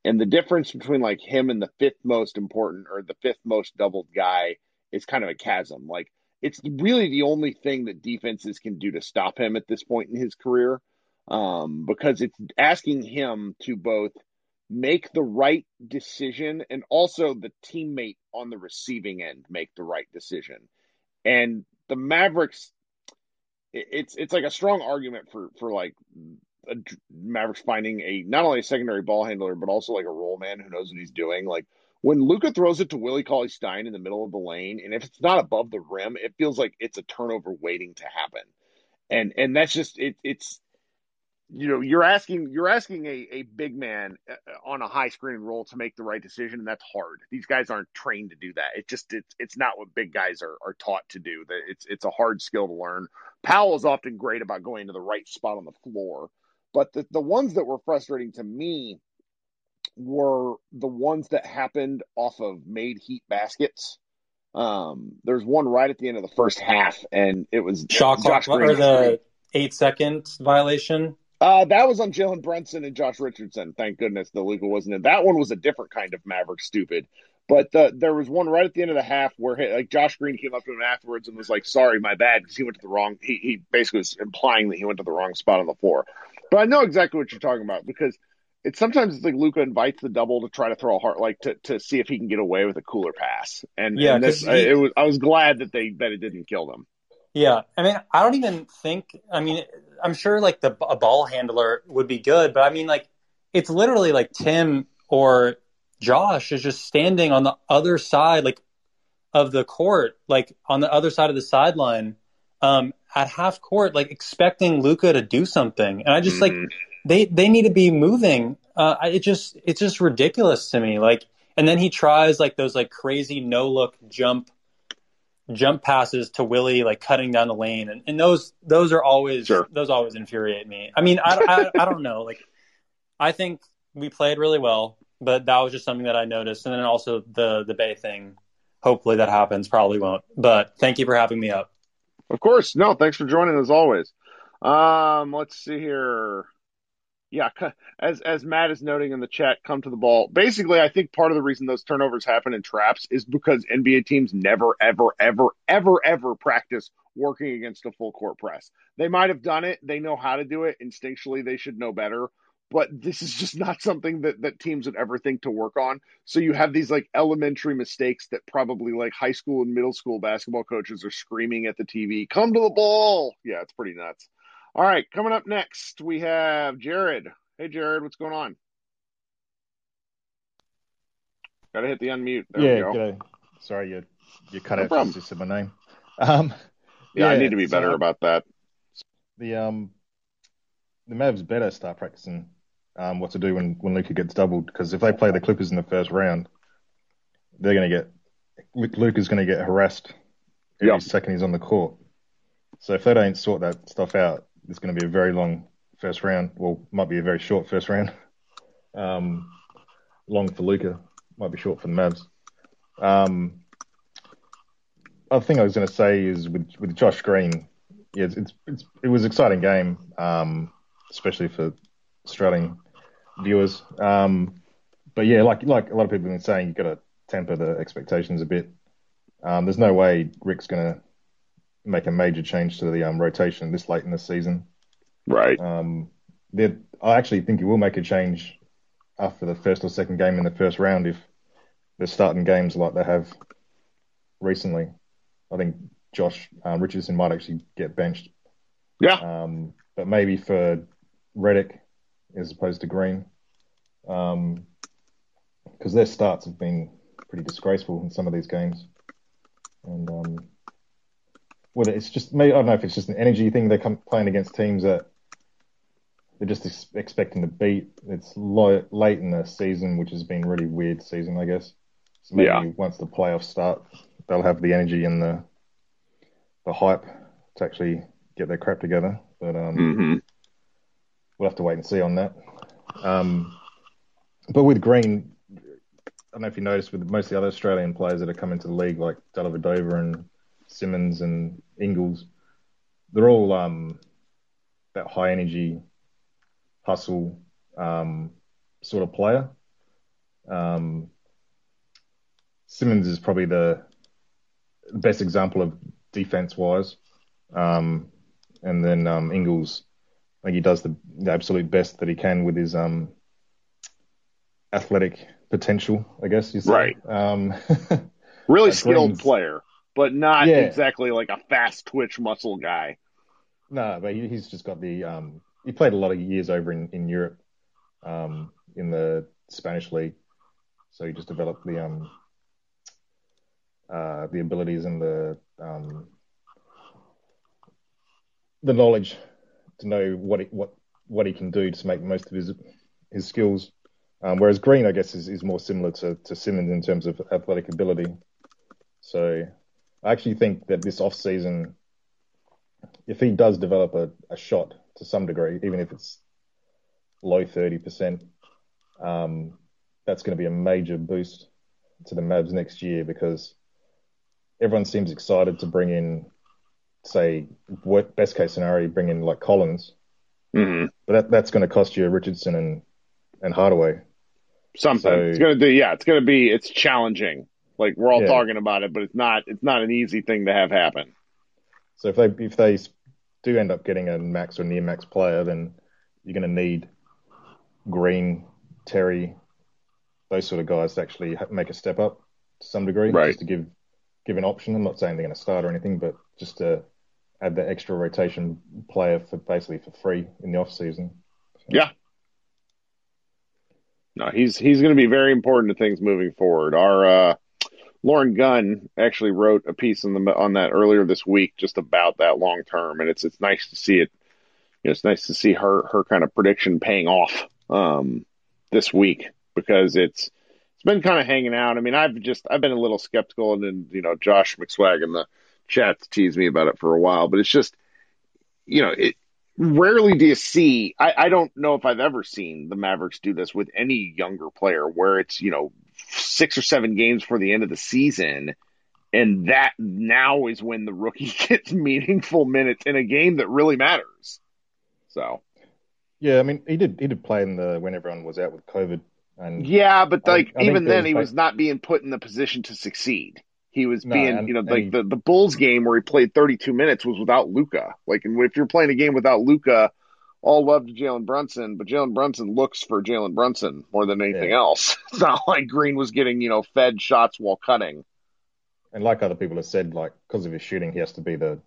and the difference between like him and the fifth most important or the fifth most doubled guy is kind of a chasm. Like it's really the only thing that defenses can do to stop him at this point in his career um, because it's asking him to both make the right decision and also the teammate on the receiving end make the right decision. And the Mavericks, it's it's like a strong argument for for like a, Mavericks finding a not only a secondary ball handler but also like a roll man who knows what he's doing. Like when Luka throws it to Willie Cauley Stein in the middle of the lane, and if it's not above the rim, it feels like it's a turnover waiting to happen. And and that's just it. It's you know you're asking you're asking a, a big man uh, on a high screen role to make the right decision and that's hard. These guys aren't trained to do that. It just it's it's not what big guys are, are taught to do. That it's it's a hard skill to learn. Powell is often great about going to the right spot on the floor but the, the ones that were frustrating to me were the ones that happened off of made heat baskets. Um there's one right at the end of the first half and it was Shot clock or the eight second violation. Uh, that was on Jalen Brunson and Josh Richardson. Thank goodness the Luka wasn't in. That one was a different kind of Maverick stupid. But the, there was one right at the end of the half where like Josh Green came up to him afterwards and was like, "Sorry, my bad," because he went to the wrong. He he basically was implying that he went to the wrong spot on the floor. But I know exactly what you're talking about because it's sometimes it's like Luka invites the double to try to throw a heart like to, to see if he can get away with a cooler pass. And Yeah, and this he- it was I was glad that they that it didn't kill them. Yeah, I mean, I don't even think. I mean, I'm sure like the a ball handler would be good, but I mean, like it's literally like Tim or Josh is just standing on the other side, like of the court, like on the other side of the sideline, um, at half court, like expecting Luka to do something, and I just like Mhm. they they need to be moving. Uh, it just it's just ridiculous to me. Like, and then he tries like those like crazy no look jump jump passes to Willie, like cutting down the lane, and, and those those are always Sure. those always infuriate me. I mean, I, I I don't know. Like, I think we played really well, but that was just something that I noticed, and then also the the Bey thing. Hopefully that happens. Probably won't. But thank you for having me up. Of course. No, thanks for joining as always. Um, let's see here. Yeah, as as Matt is noting in the chat, come to the ball. Basically, I think part of the reason those turnovers happen in traps is because NBA teams never, ever, ever, ever, ever practice working against a full court press. They might have done it. They know how to do it. Instinctually, they should know better. But this is just not something that, that teams would ever think to work on. So you have these like elementary mistakes that probably like high school and middle school basketball coaches are screaming at the TV, come to the ball. Yeah, it's pretty nuts. All right, coming up next, we have Jared. Hey, Jared, what's going on? Got to hit the unmute. There yeah, we go. g'day. Sorry, you you cut No out problem. just said my name. Um, Yeah, I need to be so better about that. the um the Mavs better start practicing um what to do when when Luka gets doubled because if they play the Clippers in the first round, they're going to get Luka's going to get harassed every Yeah. second he's on the court. So if they don't sort that stuff out, it's going to be a very long first round. Well, might be a very short first round. Um, long for Luka, might be short for the Mavs. Um, other thing I was going to say is with with Josh Green, yeah, it's, it's, it's it was an exciting game, um, especially for Australian viewers. Um, but yeah, like like a lot of people have been saying, you've got to temper the expectations a bit. Um, there's no way Rick's going to make a major change to the um, rotation this late in the season. Right. Um, I actually think he will make a change after the first or second game in the first round if they're starting games like they have recently. I think Josh um, Richardson might actually get benched. Yeah. Um, but maybe for Redick as opposed to Green, because their starts have been pretty disgraceful in some of these games. And um, whether it's just maybe I don't know if it's just an energy thing. They're come, playing against teams that they're just ex- expecting to beat. It's lo- late in the season, which has been really weird season, I guess. So maybe Yeah. once the playoffs start, they'll have the energy and the the hype to actually get their crap together. But um, hmm we'll have to wait and see on that. Um, but with Green, I don't know if you noticed with most of the other Australian players that have come into the league, like Dellavedova and Simmons and Ingles, they're all um, that high energy, hustle um, sort of player. Um, Simmons is probably the best example of defense wise. Um, and then um, Ingles, I think he does the, the absolute best that he can with his um, athletic potential, I guess you say. Right. Um, Really skilled Green's- player, but not Yeah. exactly like a fast twitch muscle guy. no, but he, he's just got the. Um, he played a lot of years over in in Europe, um, in the Spanish league, so he just developed the um, uh, the abilities and the um, the knowledge to know what he, what what he can do to make most of his his skills. Um, whereas Green, I guess, is, is more similar to, to Simmons in terms of athletic ability. So I actually think that this off season, if he does develop a, a shot to some degree, even if it's low thirty percent, um, that's going to be a major boost to the Mavs next year because everyone seems excited to bring in, say, what best case scenario, bring in like Collins, hmm but that, that's going to cost you Richardson and and Hardaway. something. So- it's gonna do. Yeah, it's gonna be. It's challenging. Like we're all Yeah. talking about it, but it's not. It's not an easy thing to have happen. So if they if they do end up getting a max or near max player, then you're going to need Green, Terry, those sort of guys to actually make a step up to some degree, Right. just to give give an option. I'm not saying they're going to start or anything, but just to add that extra rotation player for basically for free in the off season. Yeah. No, he's he's going to be very important to things moving forward. Our uh, Lauren Gunn actually wrote a piece on the on that earlier this week just about that long term, and it's it's nice to see it. You know, it's nice to see her her kind of prediction paying off um, this week because it's it's been kind of hanging out. I mean, I've just I've been a little skeptical, and then you know Josh McSwag in the chat teased me about it for a while, but it's just you know it rarely do you see I, I don't know if I've ever seen the Mavericks do this with any younger player where it's, you know, six or seven games for the end of the season and that now is when the rookie gets meaningful minutes in a game that really matters. So Yeah, I mean he did he did play in the when everyone was out with COVID, and yeah, but like I think even then was he was not being put in the position to succeed. He was No, being, and- you know, like he- the, the Bulls game where he played 32 minutes was without Luka. Like, and if you're playing a game without Luka, all love to Jalen Brunson, but Jalen Brunson looks for Jalen Brunson more than anything Yeah. else. It's not like Green was getting, you know, fed shots while cutting. and like other people have said, like because of his shooting, he has to be the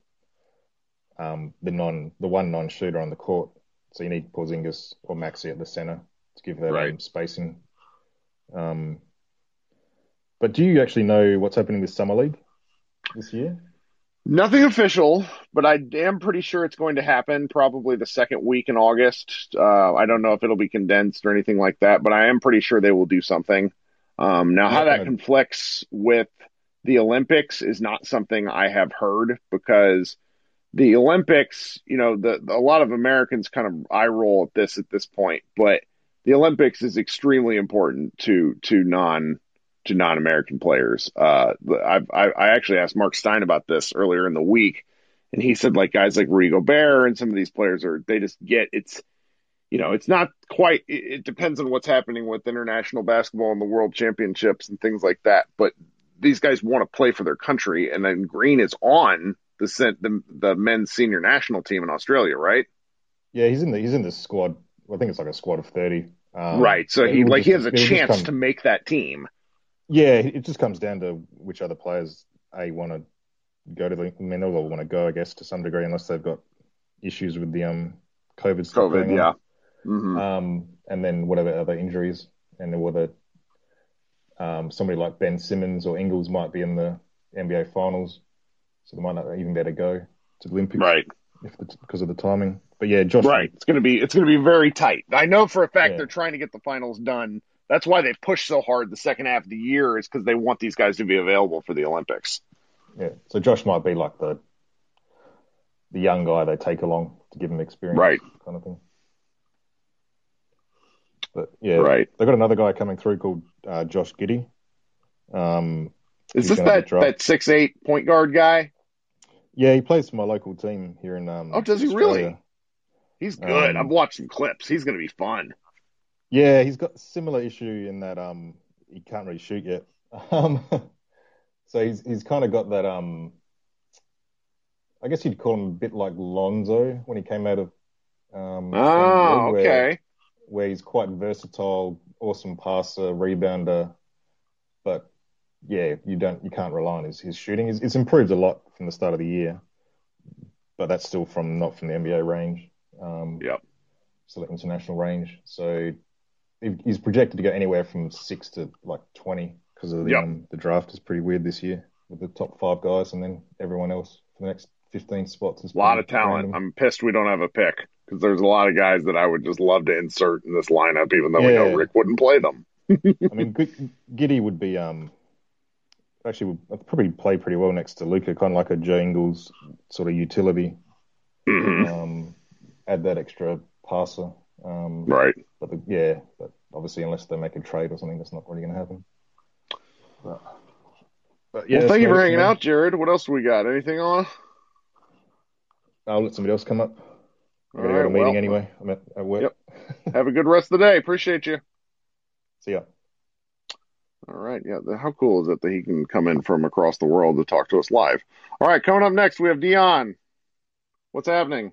um the non the one non shooter on the court. So you need Porzingis or Maxi at the center to give that Right. um, spacing. Um, but do you actually know what's happening with summer league this year? Nothing official, but I am pretty sure it's going to happen probably the second week in August. Uh, I don't know if it'll be condensed or anything like that, but I am pretty sure they will do something. Um, now, how that conflicts with the Olympics is not something I have heard because the Olympics, you know, the, a lot of Americans kind of eye roll at this at this point, but the Olympics is extremely important to to non to non-American players. Uh, I've, I, I actually asked Mark Stein about this earlier in the week, and he said like guys like Rudy Gobert and some of these players are they just get it's you know it's not quite it, it depends on what's happening with international basketball and the world championships and things like that, but these guys want to play for their country, and then Green is on the the, the men's senior national team in Australia, right? Yeah, he's in the he's in the squad. I think it's like a squad of thirty. Um, right. So he like he has a just chance come- to make that team. Yeah, it just comes down to which other players a want to go to the. I mean, they'll all want to go, I guess, to some degree, unless they've got issues with the um COVID stuff COVID, yeah. on. hmm Um, and then whatever other injuries, and whether um somebody like Ben Simmons or Ingles might be in the NBA finals, so they might not even be able to go to the Olympics, Right. If it's because of the timing. But yeah, Josh, Right. It's gonna be it's gonna be very tight. I know for a fact Yeah. they're trying to get the finals done. That's why they push so hard the second half of the year is because they want these guys to be available for the Olympics. yeah. So Josh might be like the the young guy they take along to give him experience, Right. kind of thing. But yeah, Right. They've got another guy coming through called uh, Josh Giddey. Um, Is this that that six eight point guard guy? yeah, he plays for my local team here in um. Oh, does he Australia. really? He's good. Um, I've watched some clips. He's gonna be fun. Yeah, he's got a similar issue in that um he can't really shoot yet. Um, so he's he's kind of got that um. I guess you'd call him a bit like Lonzo when he came out of um. Oh, where- okay. where he's quite versatile, awesome passer, rebounder, but yeah, you don't you can't rely on his, his shooting. It's, it's improved a lot from the start of the year, but that's still from not from the NBA range. Um, Yep. still at international range. So he's projected to go anywhere from six to like twenty because of the Yep. um, the draft is pretty weird this year with the top five guys and then everyone else for the next fifteen spots. Is A lot of talent. random. I'm pissed we don't have a pick because there's a lot of guys that I would just love to insert in this lineup, even though we know Rick wouldn't play them. I mean, Giddey would be um actually would probably play pretty well next to Luka, kind of like a Joe Ingles sort of utility. hmm Um, add that extra passer. Um, Right. but the, yeah, but obviously unless they make a trade or something, that's not really going to happen. But, but yeah, well, thank you for hanging out, Jared. What else we got? Anything on? I'll let somebody else come up. I'm going to go to a meeting well, anyway. I'm at, at work. Yep. Have a good rest of the day. Appreciate you. See ya. All right. Yeah. the- How cool is it that he can come in from across the world to talk to us live? All right. Coming up next, we have Dion. What's happening?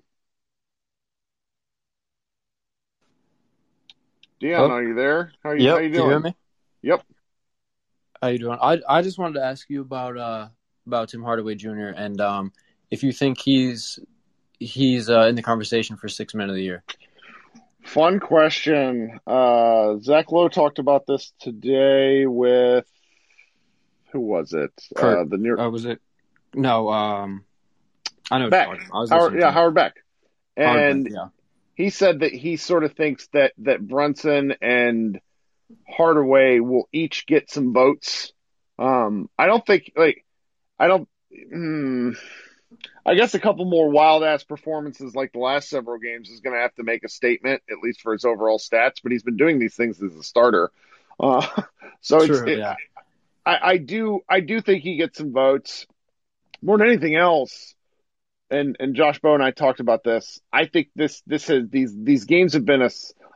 Dion, Oh. are you there? How you, Yep, how you can you hear doing? me? Yep. How you doing? I I just wanted to ask you about uh about Tim Hardaway Jr. and um if you think he's he's uh, in the conversation for six men of the year. Fun question. Uh, Zach Lowe talked about this today with who was it? Kurt. Uh, the near Uh, was it? No. Um, I know. Beck. you're talking about. I was Howard, yeah, Howard Beck. Howard Beck, And yeah. He said that he sort of thinks that that Brunson and Hardaway will each get some votes. Um, I don't think like I don't. Hmm, I guess a couple more wild ass performances like the last several games is going to have to make a statement at least for his overall stats. But he's been doing these things as a starter, uh, so it's, it, yeah. I, I do I do think he gets some votes more than anything else. And and Josh Bowe and I talked about this. I think this this has these these games have been a,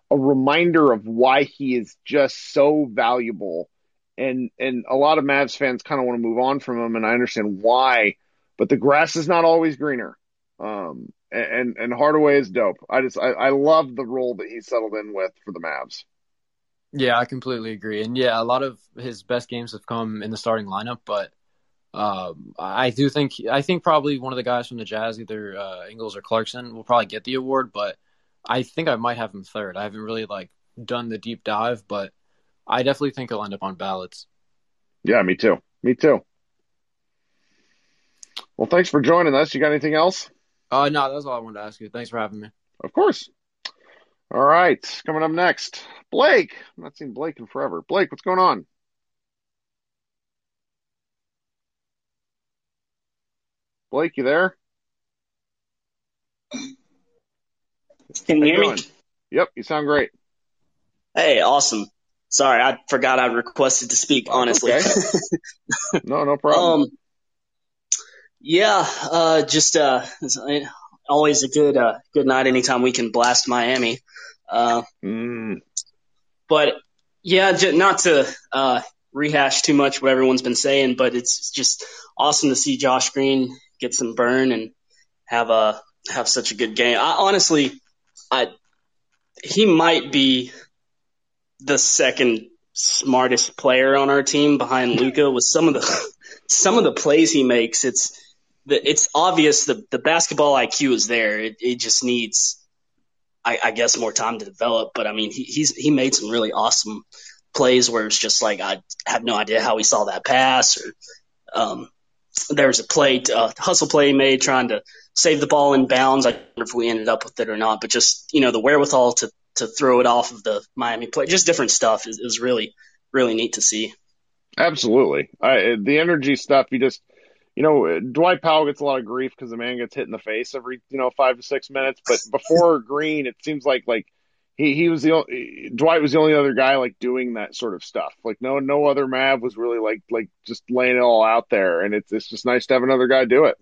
a reminder of why he is just so valuable. And and a lot of Mavs fans kind of want to move on from him, and I understand why. But the grass is not always greener. Um, and and Hardaway is dope. I just I, I love the role that he settled in with for the Mavs. Yeah, I completely agree. And yeah, a lot of his best games have come in the starting lineup, but um, I do think I think probably one of the guys from the Jazz, either uh, Ingles or Clarkson, will probably get the award. But I think I might have him third. I haven't really like done the deep dive, but I definitely think he'll end up on ballots. Yeah, me too. Me too. Well, thanks for joining us. You got anything else? Uh, no, that's all I wanted to ask you. Thanks for having me. Of course. All right. Coming up next, Blake. I've not seen Blake in forever. Blake, what's going on? Blake, you there? Can you you hear me? Yep, you sound great. Hey, awesome. Sorry, I forgot I requested to speak, Oh, honestly. okay. No, no problem. um, yeah, uh, just, uh, uh, always a good, uh, good night anytime we can blast Miami. Uh, Mm, but yeah, not to, uh, rehash too much what everyone's been saying, but it's just awesome to see Josh Green get some burn and have a, have such a good game. I honestly, I, he might be the second smartest player on our team behind Luka with some of the some of the plays he makes. It's the, it's obvious the the basketball IQ is there. It, it just needs, I, I guess, more time to develop. But I mean, he, he's he made some really awesome plays where it's just like I have no idea how he saw that pass. Or um, there was a play, uh, hustle play made trying to save the ball in bounds. I don't know if we ended up with it or not, but just you know the wherewithal to to throw it off of the Miami play, just different stuff is, is really really neat to see. absolutely. I, the energy stuff, you just, you know, Dwight Powell gets a lot of grief because the man gets hit in the face every, you know, five to six minutes. But before Green, it seems like, like, he, he was the only, Dwight was the only other guy like doing that sort of stuff. Like no no other Mav was really like like just laying it all out there, and it's it's just nice to have another guy do it.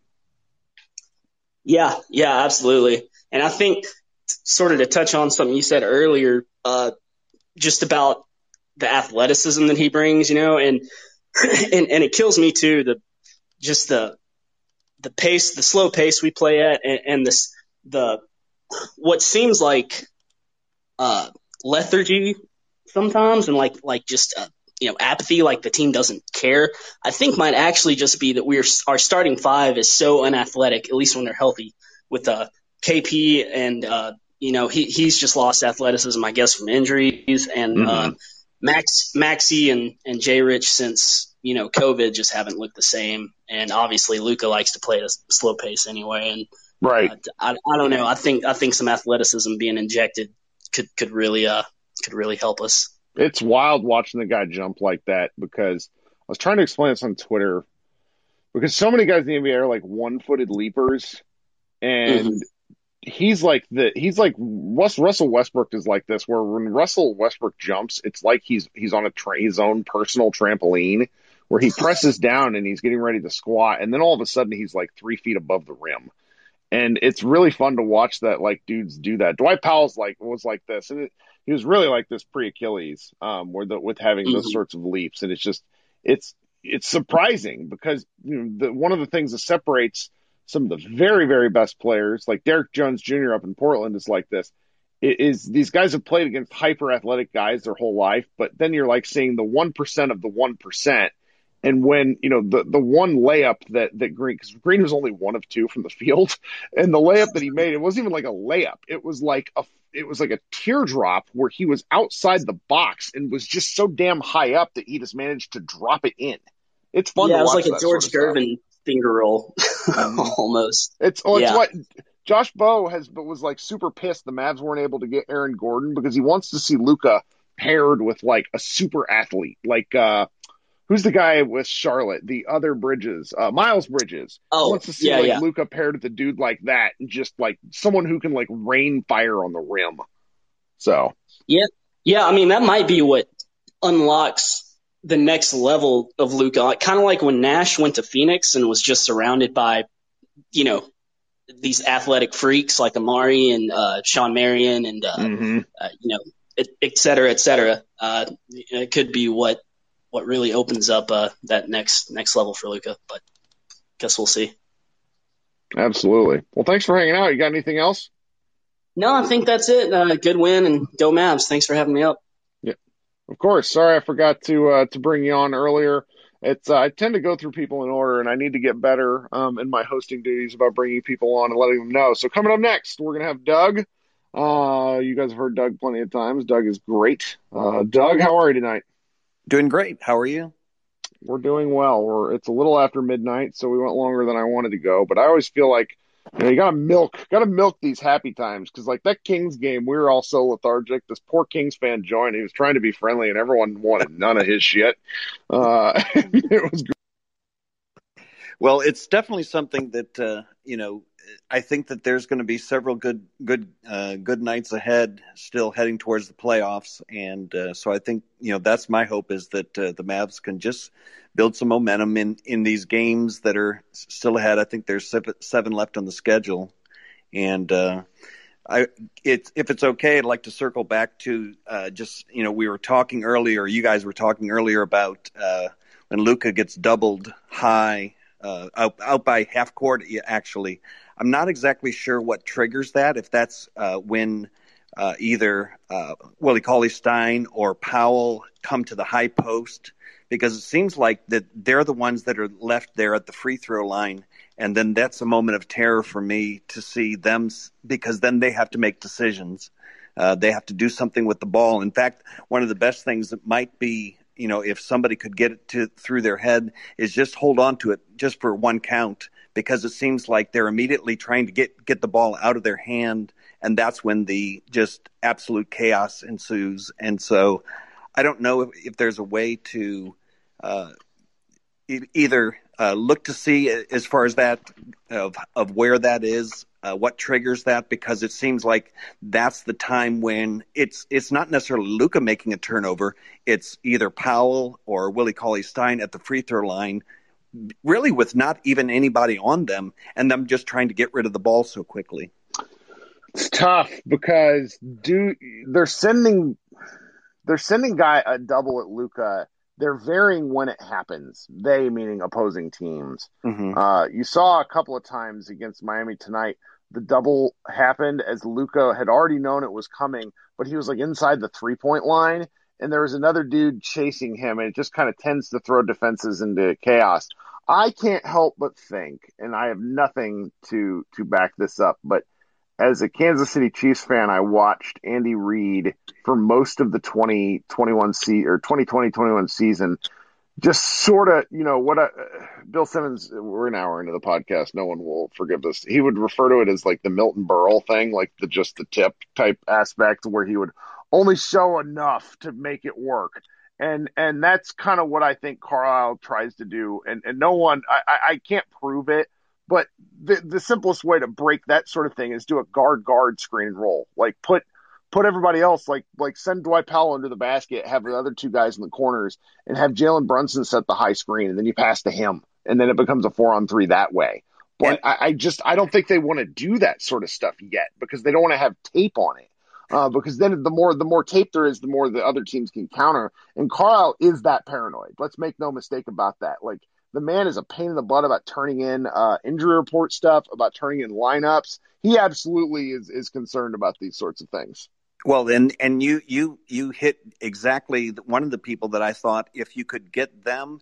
Yeah, yeah, absolutely. And I think sort of to touch on something you said earlier, uh, just about the athleticism that he brings, you know, and and and it kills me too. The just the the pace, the slow pace we play at, and, and this the what seems like uh, lethargy sometimes, and like like just uh, you know apathy, like the team doesn't care. I think might actually just be that we're our starting five is so unathletic, at least when they're healthy, with uh, KP and uh, you know he he's just lost athleticism, I guess, from injuries, and Mhm. uh, Max Maxi and and J Rich since you know COVID just haven't looked the same, and obviously Luka likes to play at a slow pace anyway, and Right. uh, I, I don't know. I think I think some athleticism being injected could could really uh could really help us. It's wild watching the guy jump like that because I was trying to explain this on Twitter because so many guys in the NBA are like one footed leapers and he's like the he's like Russ, Russell Westbrook is like this where when Russell Westbrook jumps it's like he's he's on a tra- his own personal trampoline where he presses down and he's getting ready to squat and then all of a sudden he's like three feet above the rim And it's really fun to watch that like dudes do that. Dwight Powell's like was like this, and it, he was really like this pre Achilles, um, where the, with having mm-hmm. those sorts of leaps, and it's just it's it's surprising because you know the, one of the things that separates some of the very very best players, like Derrick Jones Jr. up in Portland, is like this. Is these guys have played against hyper athletic guys their whole life, but then you're like seeing the one percent of the one percent and when, you know, the, the one layup that, that Green, because Green was only one of two from the field, and the layup that he made, it wasn't even like a layup. It was like a, it was like a teardrop where he was outside the box and was just so damn high up that he just managed to drop it in. It's fun. Yeah, it was like a George sort of Gervin stuff. finger roll, mm-hmm. almost. It's, oh, it's yeah. what Josh Bowe has, but was like super pissed the Mavs weren't able to get Aaron Gordon because he wants to see Luka paired with like a super athlete, like, uh, who's the guy with Charlotte? The other Bridges, uh, Miles Bridges. Oh, wants to see yeah, like yeah. Luka paired with a dude like that, and just like someone who can like rain fire on the rim. So yeah, yeah. I mean, that might be what unlocks the next level of Luka. Like, kind of like when Nash went to Phoenix and was just surrounded by, you know, these athletic freaks like Amar'e and uh, Shawn Marion and uh, mm-hmm. uh, you know, et, et cetera, et cetera. Uh, it could be what what really opens up uh, that next next level for Luka. But guess we'll see. Absolutely. Well, thanks for hanging out. You got anything else? No, I think that's it. Uh, good win and go Mavs. Thanks for having me up. Yeah, of course. Sorry, I forgot to uh, to bring you on earlier. It's uh, I tend to go through people in order, and I need to get better um, in my hosting duties about bringing people on and letting them know. So coming up next, we're gonna have Doug. Uh, you guys have heard Doug plenty of times. Doug is great. Uh, Doug, how are you tonight? Doing great. How are you? We're doing well. We're it's a little after midnight, so we went longer than I wanted to go. But I always feel like you, know, you gotta milk, gotta milk these happy times because like that Kings game, we were all so lethargic. This poor Kings fan joined. He was trying to be friendly, and everyone wanted none of his shit. Uh, it was. Great. Well, it's definitely something that uh, you know I think that there's going to be several good good uh, good nights ahead, still heading towards the playoffs, and uh, so I think you know that's my hope is that uh, the Mavs can just build some momentum in in these games that are still ahead. I think there's seven, left on the schedule, and uh, I it's if it's okay, I'd like to circle back to uh, just you know we were talking earlier, you guys were talking earlier about uh, when Luka gets doubled high. Uh, out, out by half court, actually. I'm not exactly sure what triggers that. If that's uh, when uh, either uh, Willie Cauley Stein or Powell come to the high post, because it seems like that they're the ones that are left there at the free throw line, and then that's a moment of terror for me to see them because then they have to make decisions. Uh, they have to do something with the ball. In fact, one of the best things that might be you know, if somebody could get it to through their head, is just hold on to it just for one count because it seems like they're immediately trying to get get the ball out of their hand, and that's when the just absolute chaos ensues. And so, I don't know if, if there's a way to uh, e- either uh, look to see as far as that of of where that is, uh, what triggers that, because it seems like that's the time when it's it's not necessarily Luka making a turnover. It's either Powell or Willie Cauley Stein at the free throw line really with not even anybody on them and them just trying to get rid of the ball so quickly. It's tough because do they're sending they're sending guy a double at Luka. They're varying when it happens. They meaning opposing teams. Mm-hmm. Uh, you saw a couple of times against Miami tonight. The double happened as Luka had already known it was coming, but he was like inside the three point line, and there was another dude chasing him, and it just kind of tends to throw defenses into chaos. I can't help but think, and I have nothing to to back this up, but as a Kansas City Chiefs fan, I watched Andy Reid for most of the 2021 se- or 2020-21 season. Just sort of, you know, what I, Bill Simmons, we're an hour into the podcast. No one will forgive this. He would refer to it as like the Milton Berle thing, like the just the tip type aspect where he would only show enough to make it work. And and that's kind of what I think Carlisle tries to do. And and no one I, I can't prove it, but the the simplest way to break that sort of thing is do a guard guard screen and roll. Like put put everybody else like like send Dwight Powell under the basket, have the other two guys in the corners, and have Jalen Brunson set the high screen, and then you pass to him, and then it becomes a four on three that way. But I, I just I don't think they want to do that sort of stuff yet because they don't want to have tape on it. Uh, because then the more the more tape there is, the more the other teams can counter. And Carlisle is that paranoid. Let's make no mistake about that. Like the man is a pain in the butt about turning in uh, injury report stuff, about turning in lineups. He absolutely is is concerned about these sorts of things. Well, and and you you you hit exactly one of the people that I thought if you could get them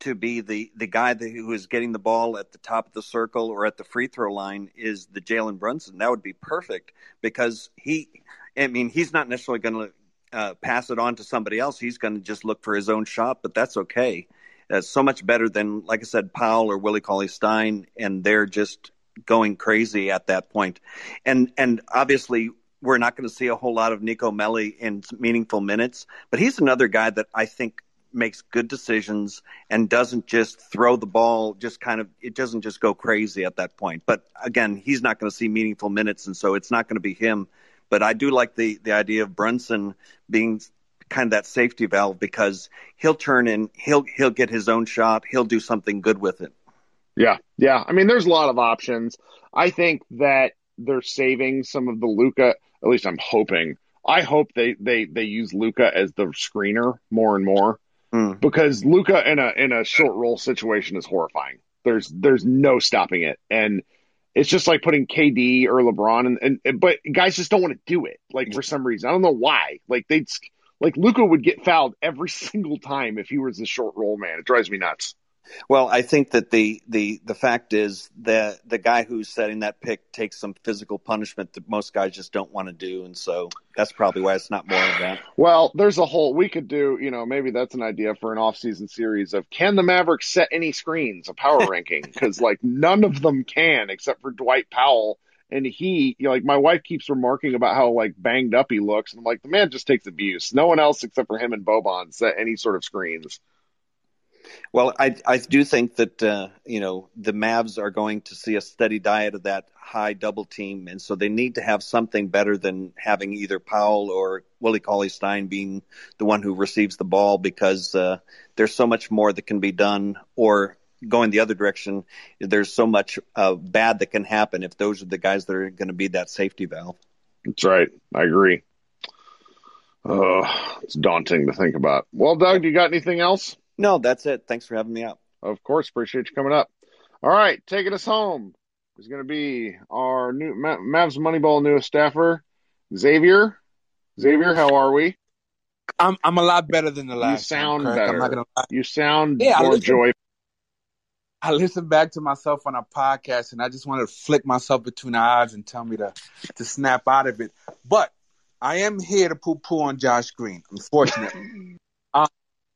to be the the guy that, who is getting the ball at the top of the circle or at the free throw line is the Jalen Brunson. That would be perfect because he, I mean, he's not necessarily going to uh, pass it on to somebody else. He's going to just look for his own shot, but that's okay. That's so much better than, like I said, Powell or Willie Cauley Stein, and they're just going crazy at that point. And and obviously we're not going to see a whole lot of Nico Melli in meaningful minutes, but he's another guy that I think makes good decisions and doesn't just throw the ball just kind of it doesn't just go crazy at that point but again he's not going to see meaningful minutes and so it's not going to be him but i do like the the idea of brunson being kind of that safety valve because he'll turn in he'll he'll get his own shot he'll do something good with it yeah yeah i mean there's a lot of options i think that they're saving some of the Luka. at least i'm hoping I hope they, they, they use Luka as the screener more and more Mm. because Luka in a in a short roll situation is horrifying. There's there's no stopping it, and it's just like putting KD or LeBron, and, and but guys just don't want to do it. Like for some reason, I don't know why. Like they like Luka would get fouled every single time if he was the short roll man. It drives me nuts. Well, I think that the the the fact is that the guy who's setting that pick takes some physical punishment that most guys just don't want to do, and so that's probably why it's not more of that. Well, there's a whole we could do. You know, maybe that's an idea for an off-season series of can the Mavericks set any screens, a power ranking, because like none of them can except for Dwight Powell. And he, you know, like my wife keeps remarking about how like banged up he looks, and I'm like, the man just takes abuse. No one else except for him and Boban set any sort of screens. Well, I I do think that uh, you know the Mavs are going to see a steady diet of that high double team, and so they need to have something better than having either Powell or Willie Cauley Stein being the one who receives the ball because uh, there's so much more that can be done, or going the other direction, there's so much uh, bad that can happen if those are the guys that are going to be that safety valve. That's right. I agree. Uh, it's daunting to think about. Well, Doug, you got anything else? No, that's it. Thanks for having me out. Of course, appreciate you coming up. All right, taking us home is going to be our new Mavs Moneyball newest staffer, Xavier. Xavier, how are we? I'm I'm a lot better than the last. You sound time, better. I'm not gonna lie. You sound Yeah, I more joyful. I listened back to myself on a podcast, and I just wanted to flick myself between the eyes and tell me to to snap out of it. But I am here to poo poo on Josh Green. Unfortunately, uh,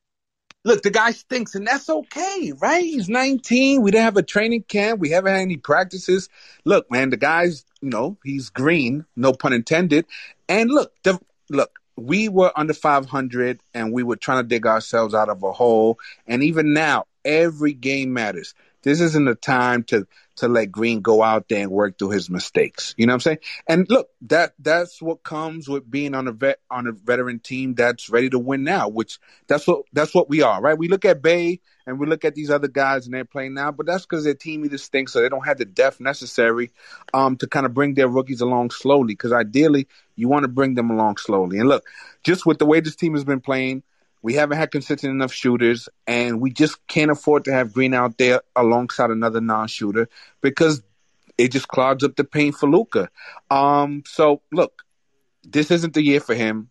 look, the guy stinks, and that's okay, right? He's 19. We didn't have a training camp. We haven't had any practices. Look, man, the guy's you know he's green, no pun intended. And look, the look. We were under 500 and we were trying to dig ourselves out of a hole. And even now, every game matters. This isn't a time to to let Green go out there and work through his mistakes. You know what I'm saying? And look, that that's what comes with being on a vet on a veteran team that's ready to win now, which that's what that's what we are, right? We look at Bey and we look at these other guys and they're playing now, but that's because their team either stinks so they don't have the depth necessary um to kind of bring their rookies along slowly. Because ideally, you want to bring them along slowly. And look, just with the way this team has been playing, we haven't had consistent enough shooters, and we just can't afford to have Green out there alongside another non-shooter because it just clogs up the paint for Luka. Um, so look, this isn't the year for him.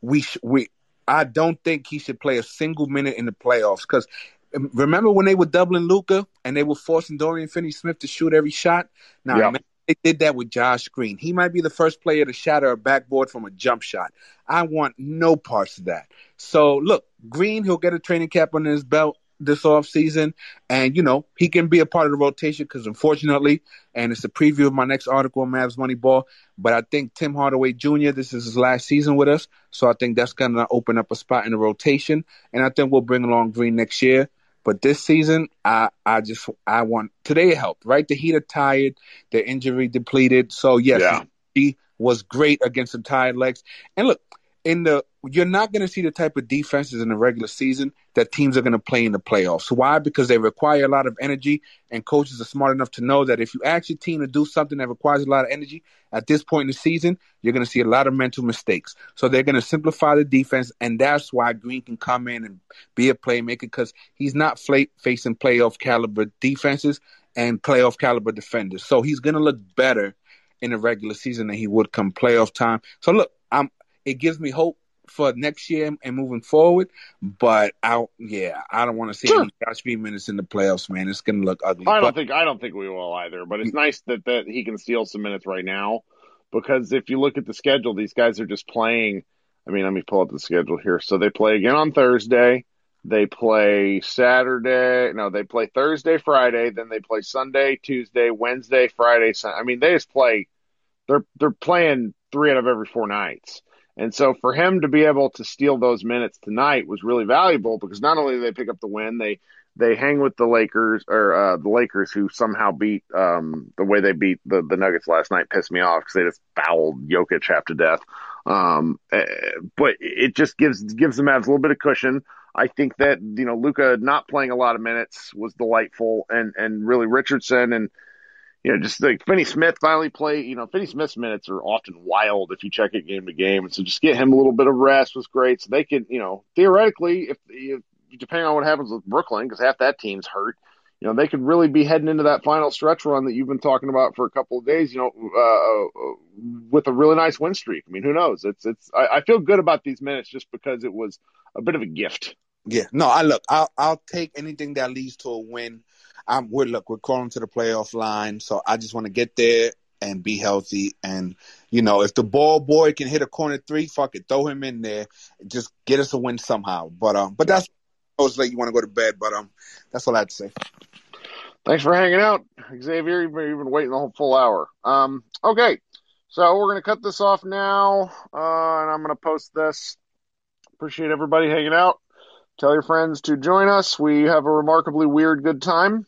We sh- we I don't think he should play a single minute in the playoffs because remember when they were doubling Luka and they were forcing Dorian Finney-Smith to shoot every shot. Now Yeah. They did that with Josh Green. He might be the first player to shatter a backboard from a jump shot. I want no parts of that. So look, Green, he'll get a training cap under his belt this off season, and you know he can be a part of the rotation because unfortunately, and it's a preview of my next article on Mavs Moneyball. But I think Tim Hardaway Jr. This is his last season with us, so I think that's gonna open up a spot in the rotation, and I think we'll bring along Green next year. But this season, I I just I want today it helped, right? The Heat are tired, they're injury depleted. So yes, Yeah. he was great against the tired legs. And look, in the you're not going to see the type of defenses in the regular season that teams are going to play in the playoffs. Why? Because they require a lot of energy, and coaches are smart enough to know that if you ask your team to do something that requires a lot of energy at this point in the season, you're going to see a lot of mental mistakes. So they're going to simplify the defense, and that's why Green can come in and be a playmaker because he's not facing playoff caliber defenses and playoff caliber defenders. So he's going to look better in the regular season than he would come playoff time. So look, I'm. It gives me hope for next year and moving forward. But I, yeah, I don't want to see sure. any Josh minutes in the playoffs, man. It's going to look ugly. I don't but, think I don't think we will either. But it's mm. nice that that he can steal some minutes right now because if you look at the schedule, these guys are just playing. I mean, let me pull up the schedule here. So they play again on Thursday. They play Saturday. No, they play Thursday, Friday. Then they play Sunday, Tuesday, Wednesday, Friday. Sunday. I mean, they just play. They're they're playing three out of every four nights. And so for him to be able to steal those minutes tonight was really valuable because not only did they pick up the win, they they hang with the Lakers or uh, the Lakers who somehow beat um, the way they beat the, the Nuggets last night pissed me off because they just fouled Jokic half to death. Um, eh, but it just gives gives the Mavs a little bit of cushion. I think that you know Luka not playing a lot of minutes was delightful, and and really Richardson and you know, just like Finney Smith finally played, you know, Finney Smith's minutes are often wild if you check it game to game. And so just get him a little bit of rest was great. So they could, you know, theoretically, if, if depending on what happens with Brooklyn, because half that team's hurt, you know, they could really be heading into that final stretch run that you've been talking about for a couple of days, you know, uh, with a really nice win streak. I mean, who knows? It's, it's, I, I feel good about these minutes just because it was a bit of a gift. Yeah, no, I look, I'll, I'll take anything that leads to a win. I'm we're look, we're crawling to the playoff line, so I just want to get there and be healthy. And you know, if the ball boy can hit a corner three, fuck it, throw him in there, just get us a win somehow. But um, but that's I was you want to go to bed, but um, that's all I had to say. Thanks for hanging out, Xavier. You've been, you've been waiting the whole full hour. Um, okay, so we're gonna cut this off now, uh, and I'm gonna post this. Appreciate everybody hanging out. Tell your friends to join us. We have a remarkably weird good time.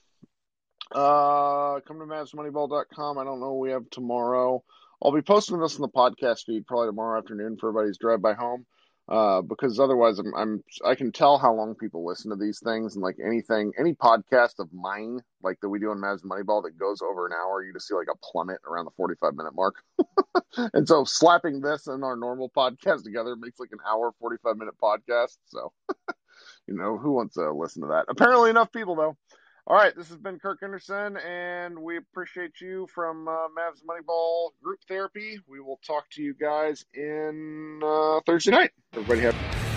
Uh, come to MavsMoneyball.com. I don't know we have tomorrow. I'll be posting this in the podcast feed probably tomorrow afternoon for everybody's drive by home. Uh, because otherwise I'm, I'm, I can tell how long people listen to these things and like anything, any podcast of mine, like that we do on Mavs Moneyball that goes over an hour, you just see like a plummet around the 45 minute mark. and so slapping this and our normal podcast together makes like an hour, 45 minute podcast. So, you know, who wants to listen to that? Apparently enough people though. All right, this has been Kirk Henderson, and we appreciate you from uh, Mavs Moneyball Group Therapy. We will talk to you guys in uh, Thursday night. Everybody have.